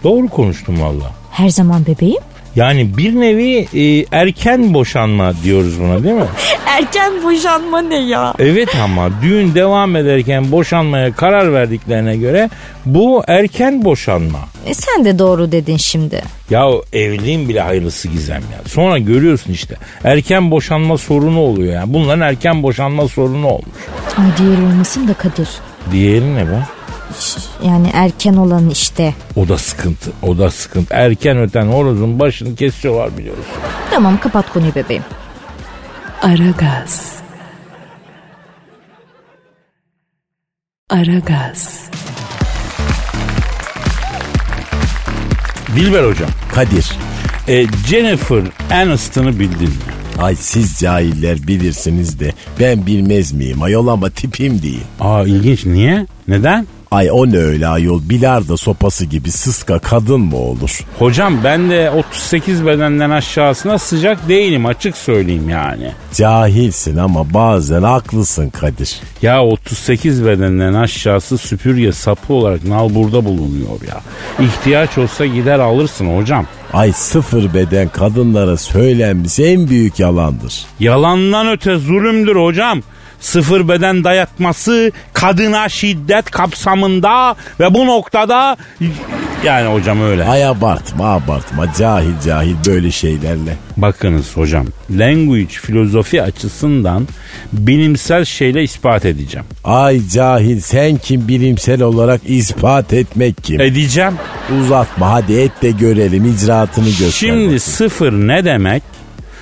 Doğru konuştum valla. Her zaman bebeğim. Yani bir nevi e, erken boşanma diyoruz buna değil mi? Erken boşanma ne ya? Evet ama düğün devam ederken boşanmaya karar verdiklerine göre bu erken boşanma. E, sen de doğru dedin şimdi. Ya evliliğin bile hayırlısı gizem ya. Sonra görüyorsun işte erken boşanma sorunu oluyor yani. Bunların erken boşanma sorunu olmuş. Ay diğer olmasın da Kadir. Diğeri ne be? Yani erken olan işte. O da sıkıntı. O da sıkıntı. Erken öten horozun başını kesiyorlar biliyorsun. Tamam kapat konuyu bebeğim. Aragaz. Aragaz. Dilber hocam. Kadir. E, Jennifer Aniston'ı bildin mi? Ay siz cahiller bilirsiniz de ben bilmez miyim? Ayol ama tipim değil. Aa ilginç. Niye? Neden? Ay o ne öyle ayol bilardo sopası gibi sıska kadın mı olur? Hocam ben de 38 bedenden aşağısına sıcak değilim açık söyleyeyim yani. Cahilsin ama bazen haklısın Kadir. Ya 38 bedenden aşağısı süpürge sapı olarak nalburda bulunuyor ya. İhtiyaç olsa gider alırsın hocam. Ay sıfır beden kadınlara söylenmiş en büyük yalandır. Yalandan öte zulümdür hocam. Sıfır beden dayatması kadına şiddet kapsamında ve bu noktada yani hocam öyle. Ay abartma abartma cahil cahil böyle şeylerle. Bakınız hocam language filozofi açısından bilimsel şeyle ispat edeceğim. Ay cahil sen kim bilimsel olarak ispat etmek kim? Edeceğim. Uzatma hadi et de görelim icraatını göster. Şimdi bakayım. sıfır ne demek?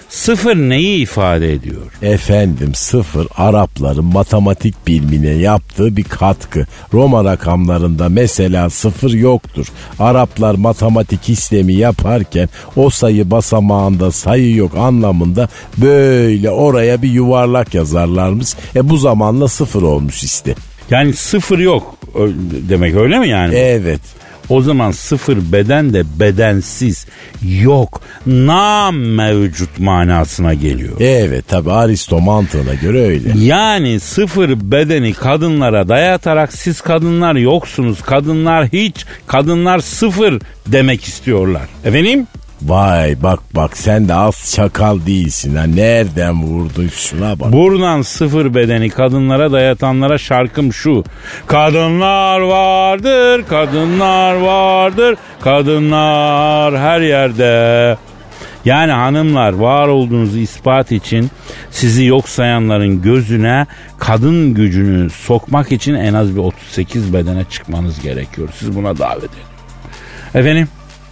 Sıfır neyi ifade ediyor? Efendim sıfır Arapların matematik bilimine yaptığı bir katkı. Roma rakamlarında mesela sıfır yoktur. Araplar matematik işlemi yaparken o sayı basamağında sayı yok anlamında böyle oraya bir yuvarlak yazarlarmış. E bu zamanla sıfır olmuş işte. Yani sıfır yok demek öyle mi yani? Evet. O zaman sıfır beden de bedensiz, yok, nam mevcut manasına geliyor. Evet tabi Aristo mantığına göre öyle. Yani sıfır bedeni kadınlara dayatarak siz kadınlar yoksunuz, kadınlar hiç, kadınlar sıfır demek istiyorlar. Efendim? Vay bak bak sen de az çakal değilsin ha. Nereden vurdun şuna bak. Buradan sıfır bedeni kadınlara dayatanlara şarkım şu. Kadınlar vardır, kadınlar vardır, kadınlar her yerde. Yani hanımlar var olduğunuzu ispat için sizi yok sayanların gözüne kadın gücünü sokmak için en az bir 38 bedene çıkmanız gerekiyor. Siz buna davet edin. Efendim?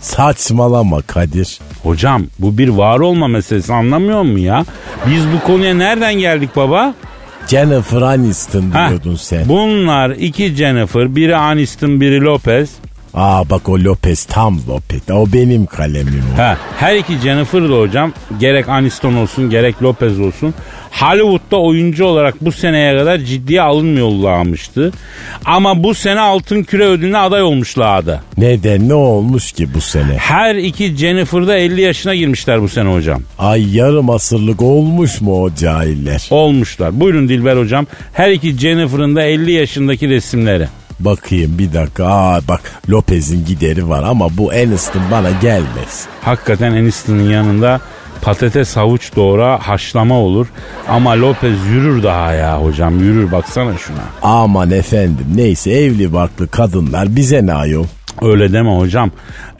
Saçmalama Kadir. Hocam bu bir var olma meselesi anlamıyor mu ya? Biz bu konuya nereden geldik baba? Jennifer Aniston diyordun sen. Bunlar iki Jennifer, biri Aniston, biri Lopez. Aa bak o Lopez tam Lopez. O benim kalemim o. Ha, her iki Jennifer da hocam gerek Aniston olsun gerek Lopez olsun Hollywood'da oyuncu olarak bu seneye kadar ciddiye alınmıyorlarmıştı. Ama bu sene altın küre ödülüne aday olmuşlardı. Neden ne olmuş ki bu sene? Her iki Jennifer da 50 yaşına girmişler bu sene hocam. Ay yarım asırlık olmuş mu o cahiller? Olmuşlar. Buyurun Dilber hocam. Her iki Jennifer'ın da 50 yaşındaki resimleri. Bakayım bir dakika. Aa bak Lopez'in gideri var ama bu Aniston bana gelmez. Hakikaten Aniston'un yanında patates havuç doğra haşlama olur. Ama Lopez yürür daha ya hocam yürür baksana şuna. Aman efendim neyse evli barklı kadınlar bize ne ayol? Öyle deme hocam.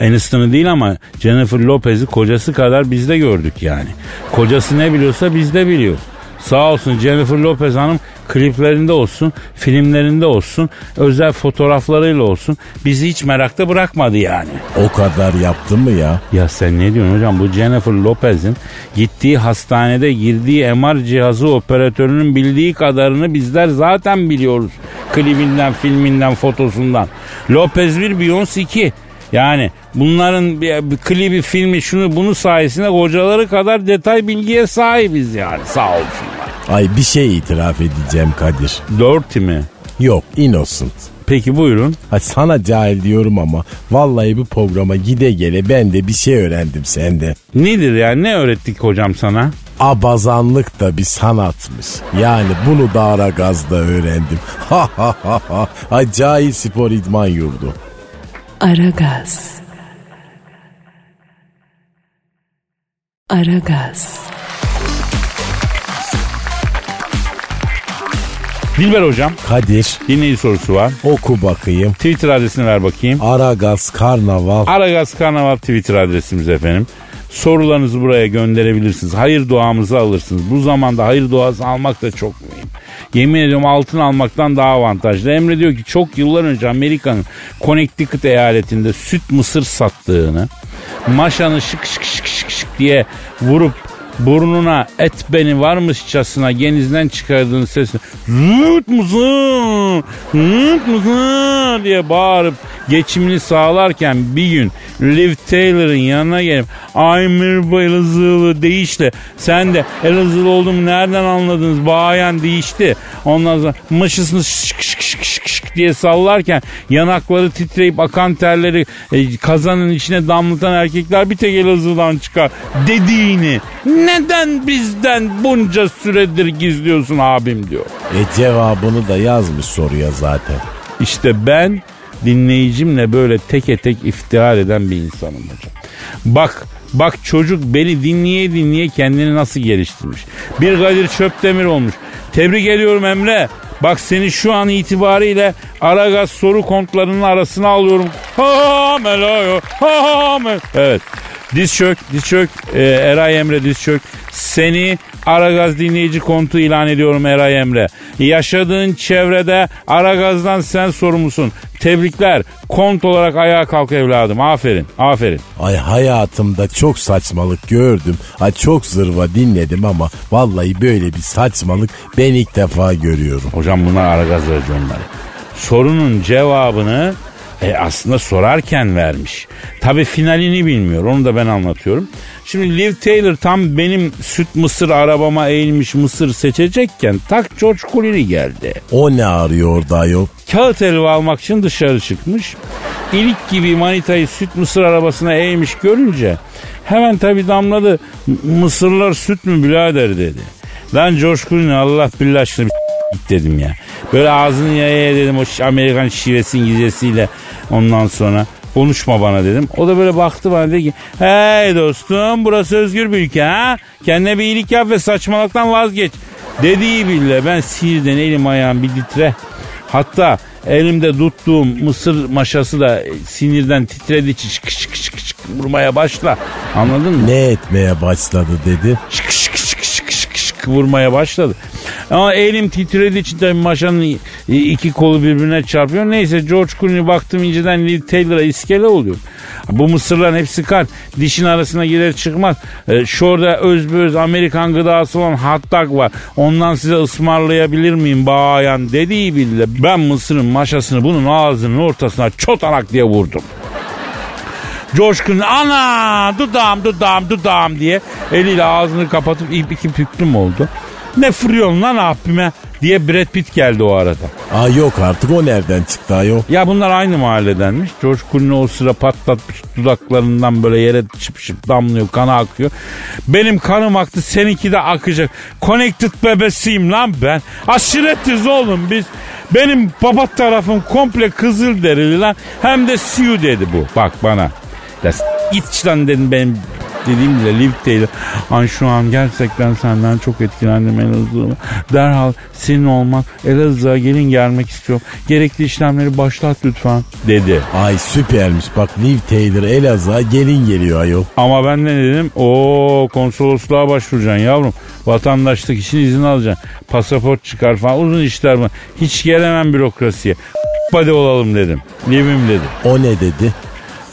Aniston'u değil ama Jennifer Lopez'i kocası kadar biz de gördük yani. Kocası ne biliyorsa biz de biliyoruz. Sağ olsun Jennifer Lopez Hanım kliplerinde olsun, filmlerinde olsun, özel fotoğraflarıyla olsun bizi hiç merakta bırakmadı yani. O kadar yaptı mı ya? Ya sen ne diyorsun hocam? Bu Jennifer Lopez'in gittiği hastanede girdiği MR cihazı operatörünün bildiği kadarını bizler zaten biliyoruz. Klibinden, filminden, fotosundan. Lopez 1, Beyoncé 2. Yani bunların bir, bir klibi, filmi, şunu bunu sayesinde kocaları kadar detay bilgiye sahibiz yani sağ olsunlar. Ay bir şey itiraf edeceğim Kadir. Dirty mi? Yok innocent. Peki buyurun. Ha sana cahil diyorum ama vallahi bu programa gide gele ben de bir şey öğrendim sende. Nedir yani ne öğrettik hocam sana? Abazanlık da bir sanatmış. Yani bunu da ara gazda öğrendim. Ha ha ha ha. Ay cahil spor idman yurdu. Aragaz. Aragaz. Dilber hocam Kadir dinleyici sorusu var. oku bakayım. Twitter adresini ver bakayım. Aragaz Karnaval. Aragaz Karnaval Twitter adresimiz efendim. Sorularınızı buraya gönderebilirsiniz. Hayır duamızı alırsınız. Bu zamanda hayır duası almak da çok mühim. Yemin ediyorum altın almaktan daha avantajlı. Emre diyor ki çok yıllar önce Amerika'nın Connecticut eyaletinde süt mısır sattığını, maşanı şık şık şık şık şık diye vurup burnuna et beni varmışçasına genizden çıkardığın sesini zıt mısın? Zıt mısın? diye bağırıp geçimini sağlarken bir gün Liv Taylor'ın yanına gelip ay merhaba Elazığlı değişti sen de Elazığlı olduğumu nereden anladınız bayan? değişti ondan sonra mışısını şık şık şık şık diye sallarken yanakları titreyip akan terleri e, kazanın içine damlatan erkekler bir tek Elazığ'dan çıkar dediğini neden bizden bunca süredir gizliyorsun abim diyor. E cevabını da yazmış soruya zaten. İşte ben dinleyicimle böyle teke tek iftihar eden bir insanım hocam. Bak Bak çocuk beni dinleye dinleye kendini nasıl geliştirmiş. Bir Kadir Çöptemir olmuş. Tebrik ediyorum Emre. Bak seni şu an itibariyle Aragaz soru kontlarının arasına alıyorum. Ha melayo. Ha mel. Evet. Diz çök, diz çök. Ee, Eray Emre diz çök. Seni Aragaz dinleyici kontu ilan ediyorum Eray Emre. Yaşadığın çevrede Aragaz'dan sen sorumlusun. Tebrikler. Kont olarak ayağa kalk evladım. Aferin. Aferin. Ay hayatımda çok saçmalık gördüm. Ay çok zırva dinledim ama vallahi böyle bir saçmalık ben ilk defa görüyorum. Hocam bunlar Aragaz raconları. Sorunun cevabını e, aslında sorarken vermiş. Tabi finalini bilmiyor. Onu da ben anlatıyorum. Şimdi Liv Taylor tam benim süt mısır arabama eğilmiş mısır seçecekken tak George Clooney geldi. O ne arıyor orada ayol? Kağıt helva almak için dışarı çıkmış. İlik gibi manitayı süt mısır arabasına eğmiş görünce hemen tabi damladı mısırlar süt mü birader dedi. Lan George Clooney Allah billah aşkına git dedim ya. Böyle ağzını yaya dedim o Amerikan şivesi İngilizcesiyle ondan sonra konuşma bana dedim. O da böyle baktı bana dedi ki hey dostum burası özgür bir ülke ha. Kendine bir iyilik yap ve saçmalıktan vazgeç. Dediği bile ben sinirden elim ayağım bir titre. Hatta elimde tuttuğum mısır maşası da sinirden titredi çık çık çık çık vurmaya başla. Anladın mı? Ne etmeye başladı dedi. Şık şık şık şık şık vurmaya başladı. Ama elim titrediği için tabii maşanın iki kolu birbirine çarpıyor. Neyse George Clooney baktım inceden Liv Taylor'a iskele oluyor. Bu mısırların hepsi kan. Dişin arasına girer çıkmaz. Ee, şurada özböz Amerikan gıdası olan hot dog var. Ondan size ısmarlayabilir miyim bayan dediği bile ben mısırın maşasını bunun ağzının ortasına çotanak diye vurdum. Coşkun ana dudağım dudağım dudağım diye eliyle ağzını kapatıp ip iki püklüm oldu. Ne fırıyorsun lan abime diye Brad Pitt geldi o arada. Aa yok artık o nereden çıktı ayol? Ya bunlar aynı mahalledenmiş. George Clooney o sıra patlatmış dudaklarından böyle yere çıp çıp damlıyor kanı akıyor. Benim kanım aktı seninki de akacak. Connected bebesiyim lan ben. Aşiretiz oğlum biz. Benim baba tarafım komple kızıl derili lan. Hem de Sioux dedi bu. Bak bana. Ya git lan dedim benim dediğim bile Liv Taylor. An şu an gerçekten senden çok etkilendim Elazığ'ıma. Derhal senin olmak Elazığ'a gelin gelmek istiyorum. Gerekli işlemleri başlat lütfen dedi. Ay süpermiş bak Liv Taylor Elazığ'a gelin geliyor ayol. Ama ben ne dedim? O konsolosluğa başvuracaksın yavrum. Vatandaşlık için izin alacaksın. Pasaport çıkar falan uzun işler mi? Hiç gelemem bürokrasiye. Hadi olalım dedim. Livim dedi. O ne dedi?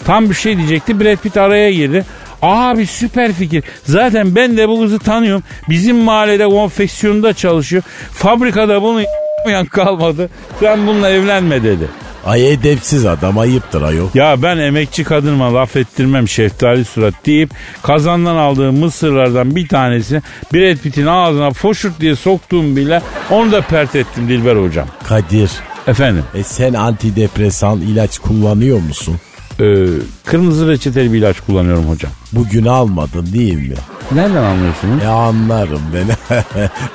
Tam bir şey diyecekti. Brad Pitt araya girdi. Abi süper fikir. Zaten ben de bu kızı tanıyorum. Bizim mahallede konfeksiyonda çalışıyor. Fabrikada bunu yan kalmadı. Sen bununla evlenme dedi. Ay edepsiz adam ayıptır ayol. Ya ben emekçi kadınıma laf ettirmem şeftali surat deyip kazandan aldığım mısırlardan bir tanesi Brad Pitt'in ağzına foşurt diye soktuğum bile onu da pert ettim Dilber hocam. Kadir Efendim e sen antidepresan ilaç kullanıyor musun? E, kırmızı reçeteli bir ilaç kullanıyorum hocam. Bugün almadın değil mi? Nereden anlıyorsunuz? E anlarım ben.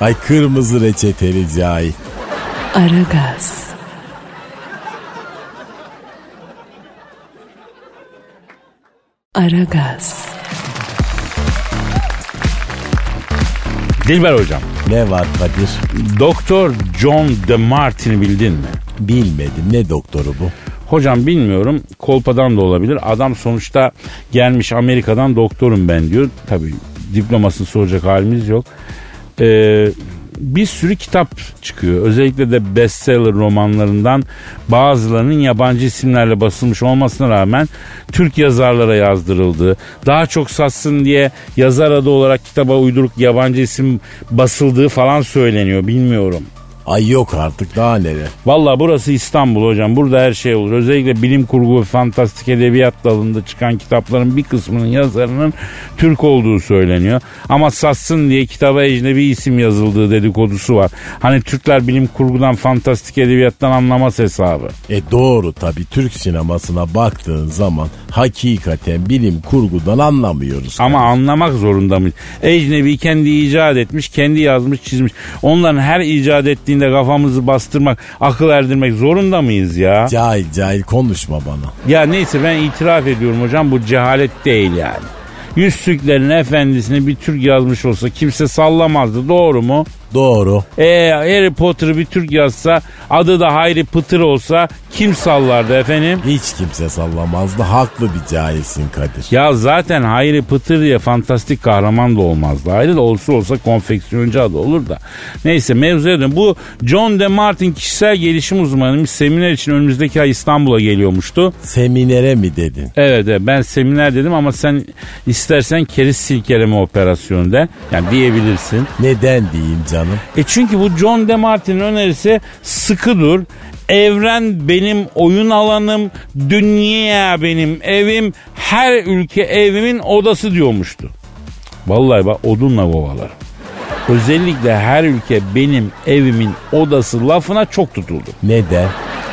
Ay kırmızı reçeteli cahil. Aragaz. Aragaz. Dilber hocam. Ne var Kadir? Doktor John DeMartin'i bildin mi? Bilmedim ne doktoru bu? Hocam bilmiyorum kolpadan da olabilir. Adam sonuçta gelmiş Amerika'dan doktorum ben diyor. Tabii diplomasını soracak halimiz yok. Ee, bir sürü kitap çıkıyor. Özellikle de bestseller romanlarından bazılarının yabancı isimlerle basılmış olmasına rağmen Türk yazarlara yazdırıldı. Daha çok satsın diye yazar adı olarak kitaba uyduruk yabancı isim basıldığı falan söyleniyor. Bilmiyorum. Ay yok artık daha neler. Valla burası İstanbul hocam. Burada her şey olur. Özellikle bilim kurgu ve fantastik edebiyat dalında çıkan kitapların bir kısmının yazarının Türk olduğu söyleniyor. Ama satsın diye kitaba ecnebi isim yazıldığı dedikodusu var. Hani Türkler bilim kurgudan fantastik edebiyattan anlamaz hesabı. E doğru tabi Türk sinemasına baktığın zaman hakikaten bilim kurgudan anlamıyoruz. Ama anlamak zorunda mıyız? Ecnebi kendi icat etmiş, kendi yazmış, çizmiş. Onların her icat ettiğinde kafamızı bastırmak, akıl erdirmek zorunda mıyız ya? Cahil cahil konuşma bana. Ya neyse ben itiraf ediyorum hocam bu cehalet değil yani. Yüzsüklerin efendisini bir Türk yazmış olsa kimse sallamazdı doğru mu? Doğru. Ee, Harry Potter'ı bir Türk yazsa adı da Hayri Pıtır olsa kim sallardı efendim? Hiç kimse sallamazdı. Haklı bir cahilsin Kadir. Ya zaten Hayri Pıtır diye fantastik kahraman da olmazdı. Hayri de olsa olsa konfeksiyoncu adı olur da. Neyse mevzuya dön. Bu John DeMartin kişisel gelişim uzmanıymış. Seminer için önümüzdeki ay İstanbul'a geliyormuştu. Seminere mi dedin? Evet, evet ben seminer dedim ama sen istersen keriz silkeleme operasyonu de. Yani diyebilirsin. Neden diyeyim canım? E çünkü bu John DeMartin'in önerisi sıkı dur. Evren benim oyun alanım, dünya benim evim, her ülke evimin odası diyormuştu. Vallahi bak odunla kovalarım. Özellikle her ülke benim evimin odası lafına çok tutuldu. Neden?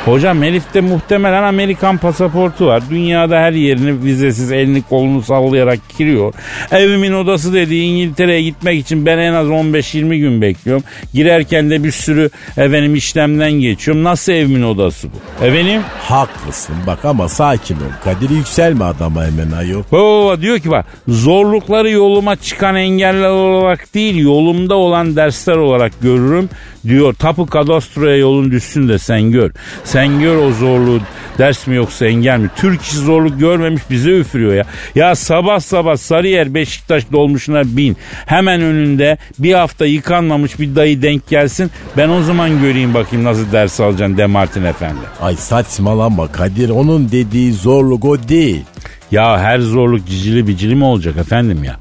Hocam herifte muhtemelen Amerikan pasaportu var. Dünyada her yerini vizesiz elini kolunu sallayarak giriyor. Evimin odası dediği İngiltere'ye gitmek için ben en az 15-20 gün bekliyorum. Girerken de bir sürü efendim işlemden geçiyorum. Nasıl evimin odası bu? Efendim? Haklısın bak ama sakin ol. Kadir yükselme adama hemen ayol. Baba diyor ki bak zorlukları yoluma çıkan engeller olarak değil yolumda olan dersler olarak görürüm diyor. Tapu kadastroya yolun düşsün de sen gör. Sen gör o zorluğu ders mi yoksa engel mi? Türk işi zorluk görmemiş bize üfürüyor ya. Ya sabah sabah Sarıyer Beşiktaş dolmuşuna bin. Hemen önünde bir hafta yıkanmamış bir dayı denk gelsin. Ben o zaman göreyim bakayım nasıl ders alacaksın Demartin Efendi. Ay saçmalama Kadir onun dediği zorluk o değil. Ya her zorluk cicili bicili mi olacak efendim ya?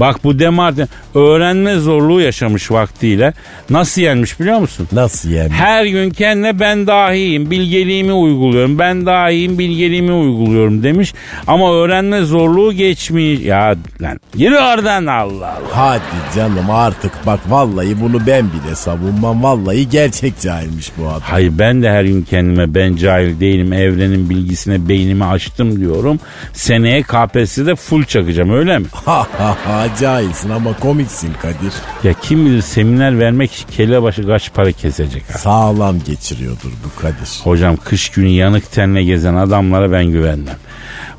Bak bu Demartin öğrenme zorluğu yaşamış vaktiyle. Nasıl yenmiş biliyor musun? Nasıl yani? Her gün kendine ben dahiyim, bilgeliğimi uyguluyorum. Ben dahiyim, bilgeliğimi uyguluyorum demiş. Ama öğrenme zorluğu geçmiş. Ya lan yürü oradan Allah Allah. Hadi canım artık bak vallahi bunu ben bile savunmam. Vallahi gerçek cahilmiş bu adam. Hayır ben de her gün kendime ben cahil değilim evrenin bilgisine beynimi açtım diyorum. Seneye KPSS'de full çakacağım öyle mi? Ha ha ha cahilsin ama komiksin Kadir. Ya kim bilir seminer vermek için kelle başı kaç para kesecek ha? Sağlam geçiriyordur bu Kadir. Hocam kış günü yanık tenle gezen adamlara ben güvenmem.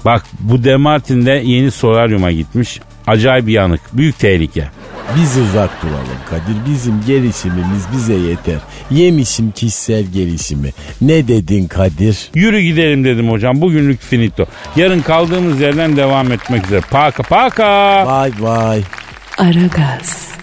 Bak bu Demartin de yeni solaryuma gitmiş. Acayip yanık. Büyük tehlike. Biz uzak duralım Kadir. Bizim gelişimimiz bize yeter. Yemişim kişisel gelişimi. Ne dedin Kadir? Yürü gidelim dedim hocam. Bugünlük finito. Yarın kaldığımız yerden devam etmek üzere. Paka paka. Vay vay. Aragaz.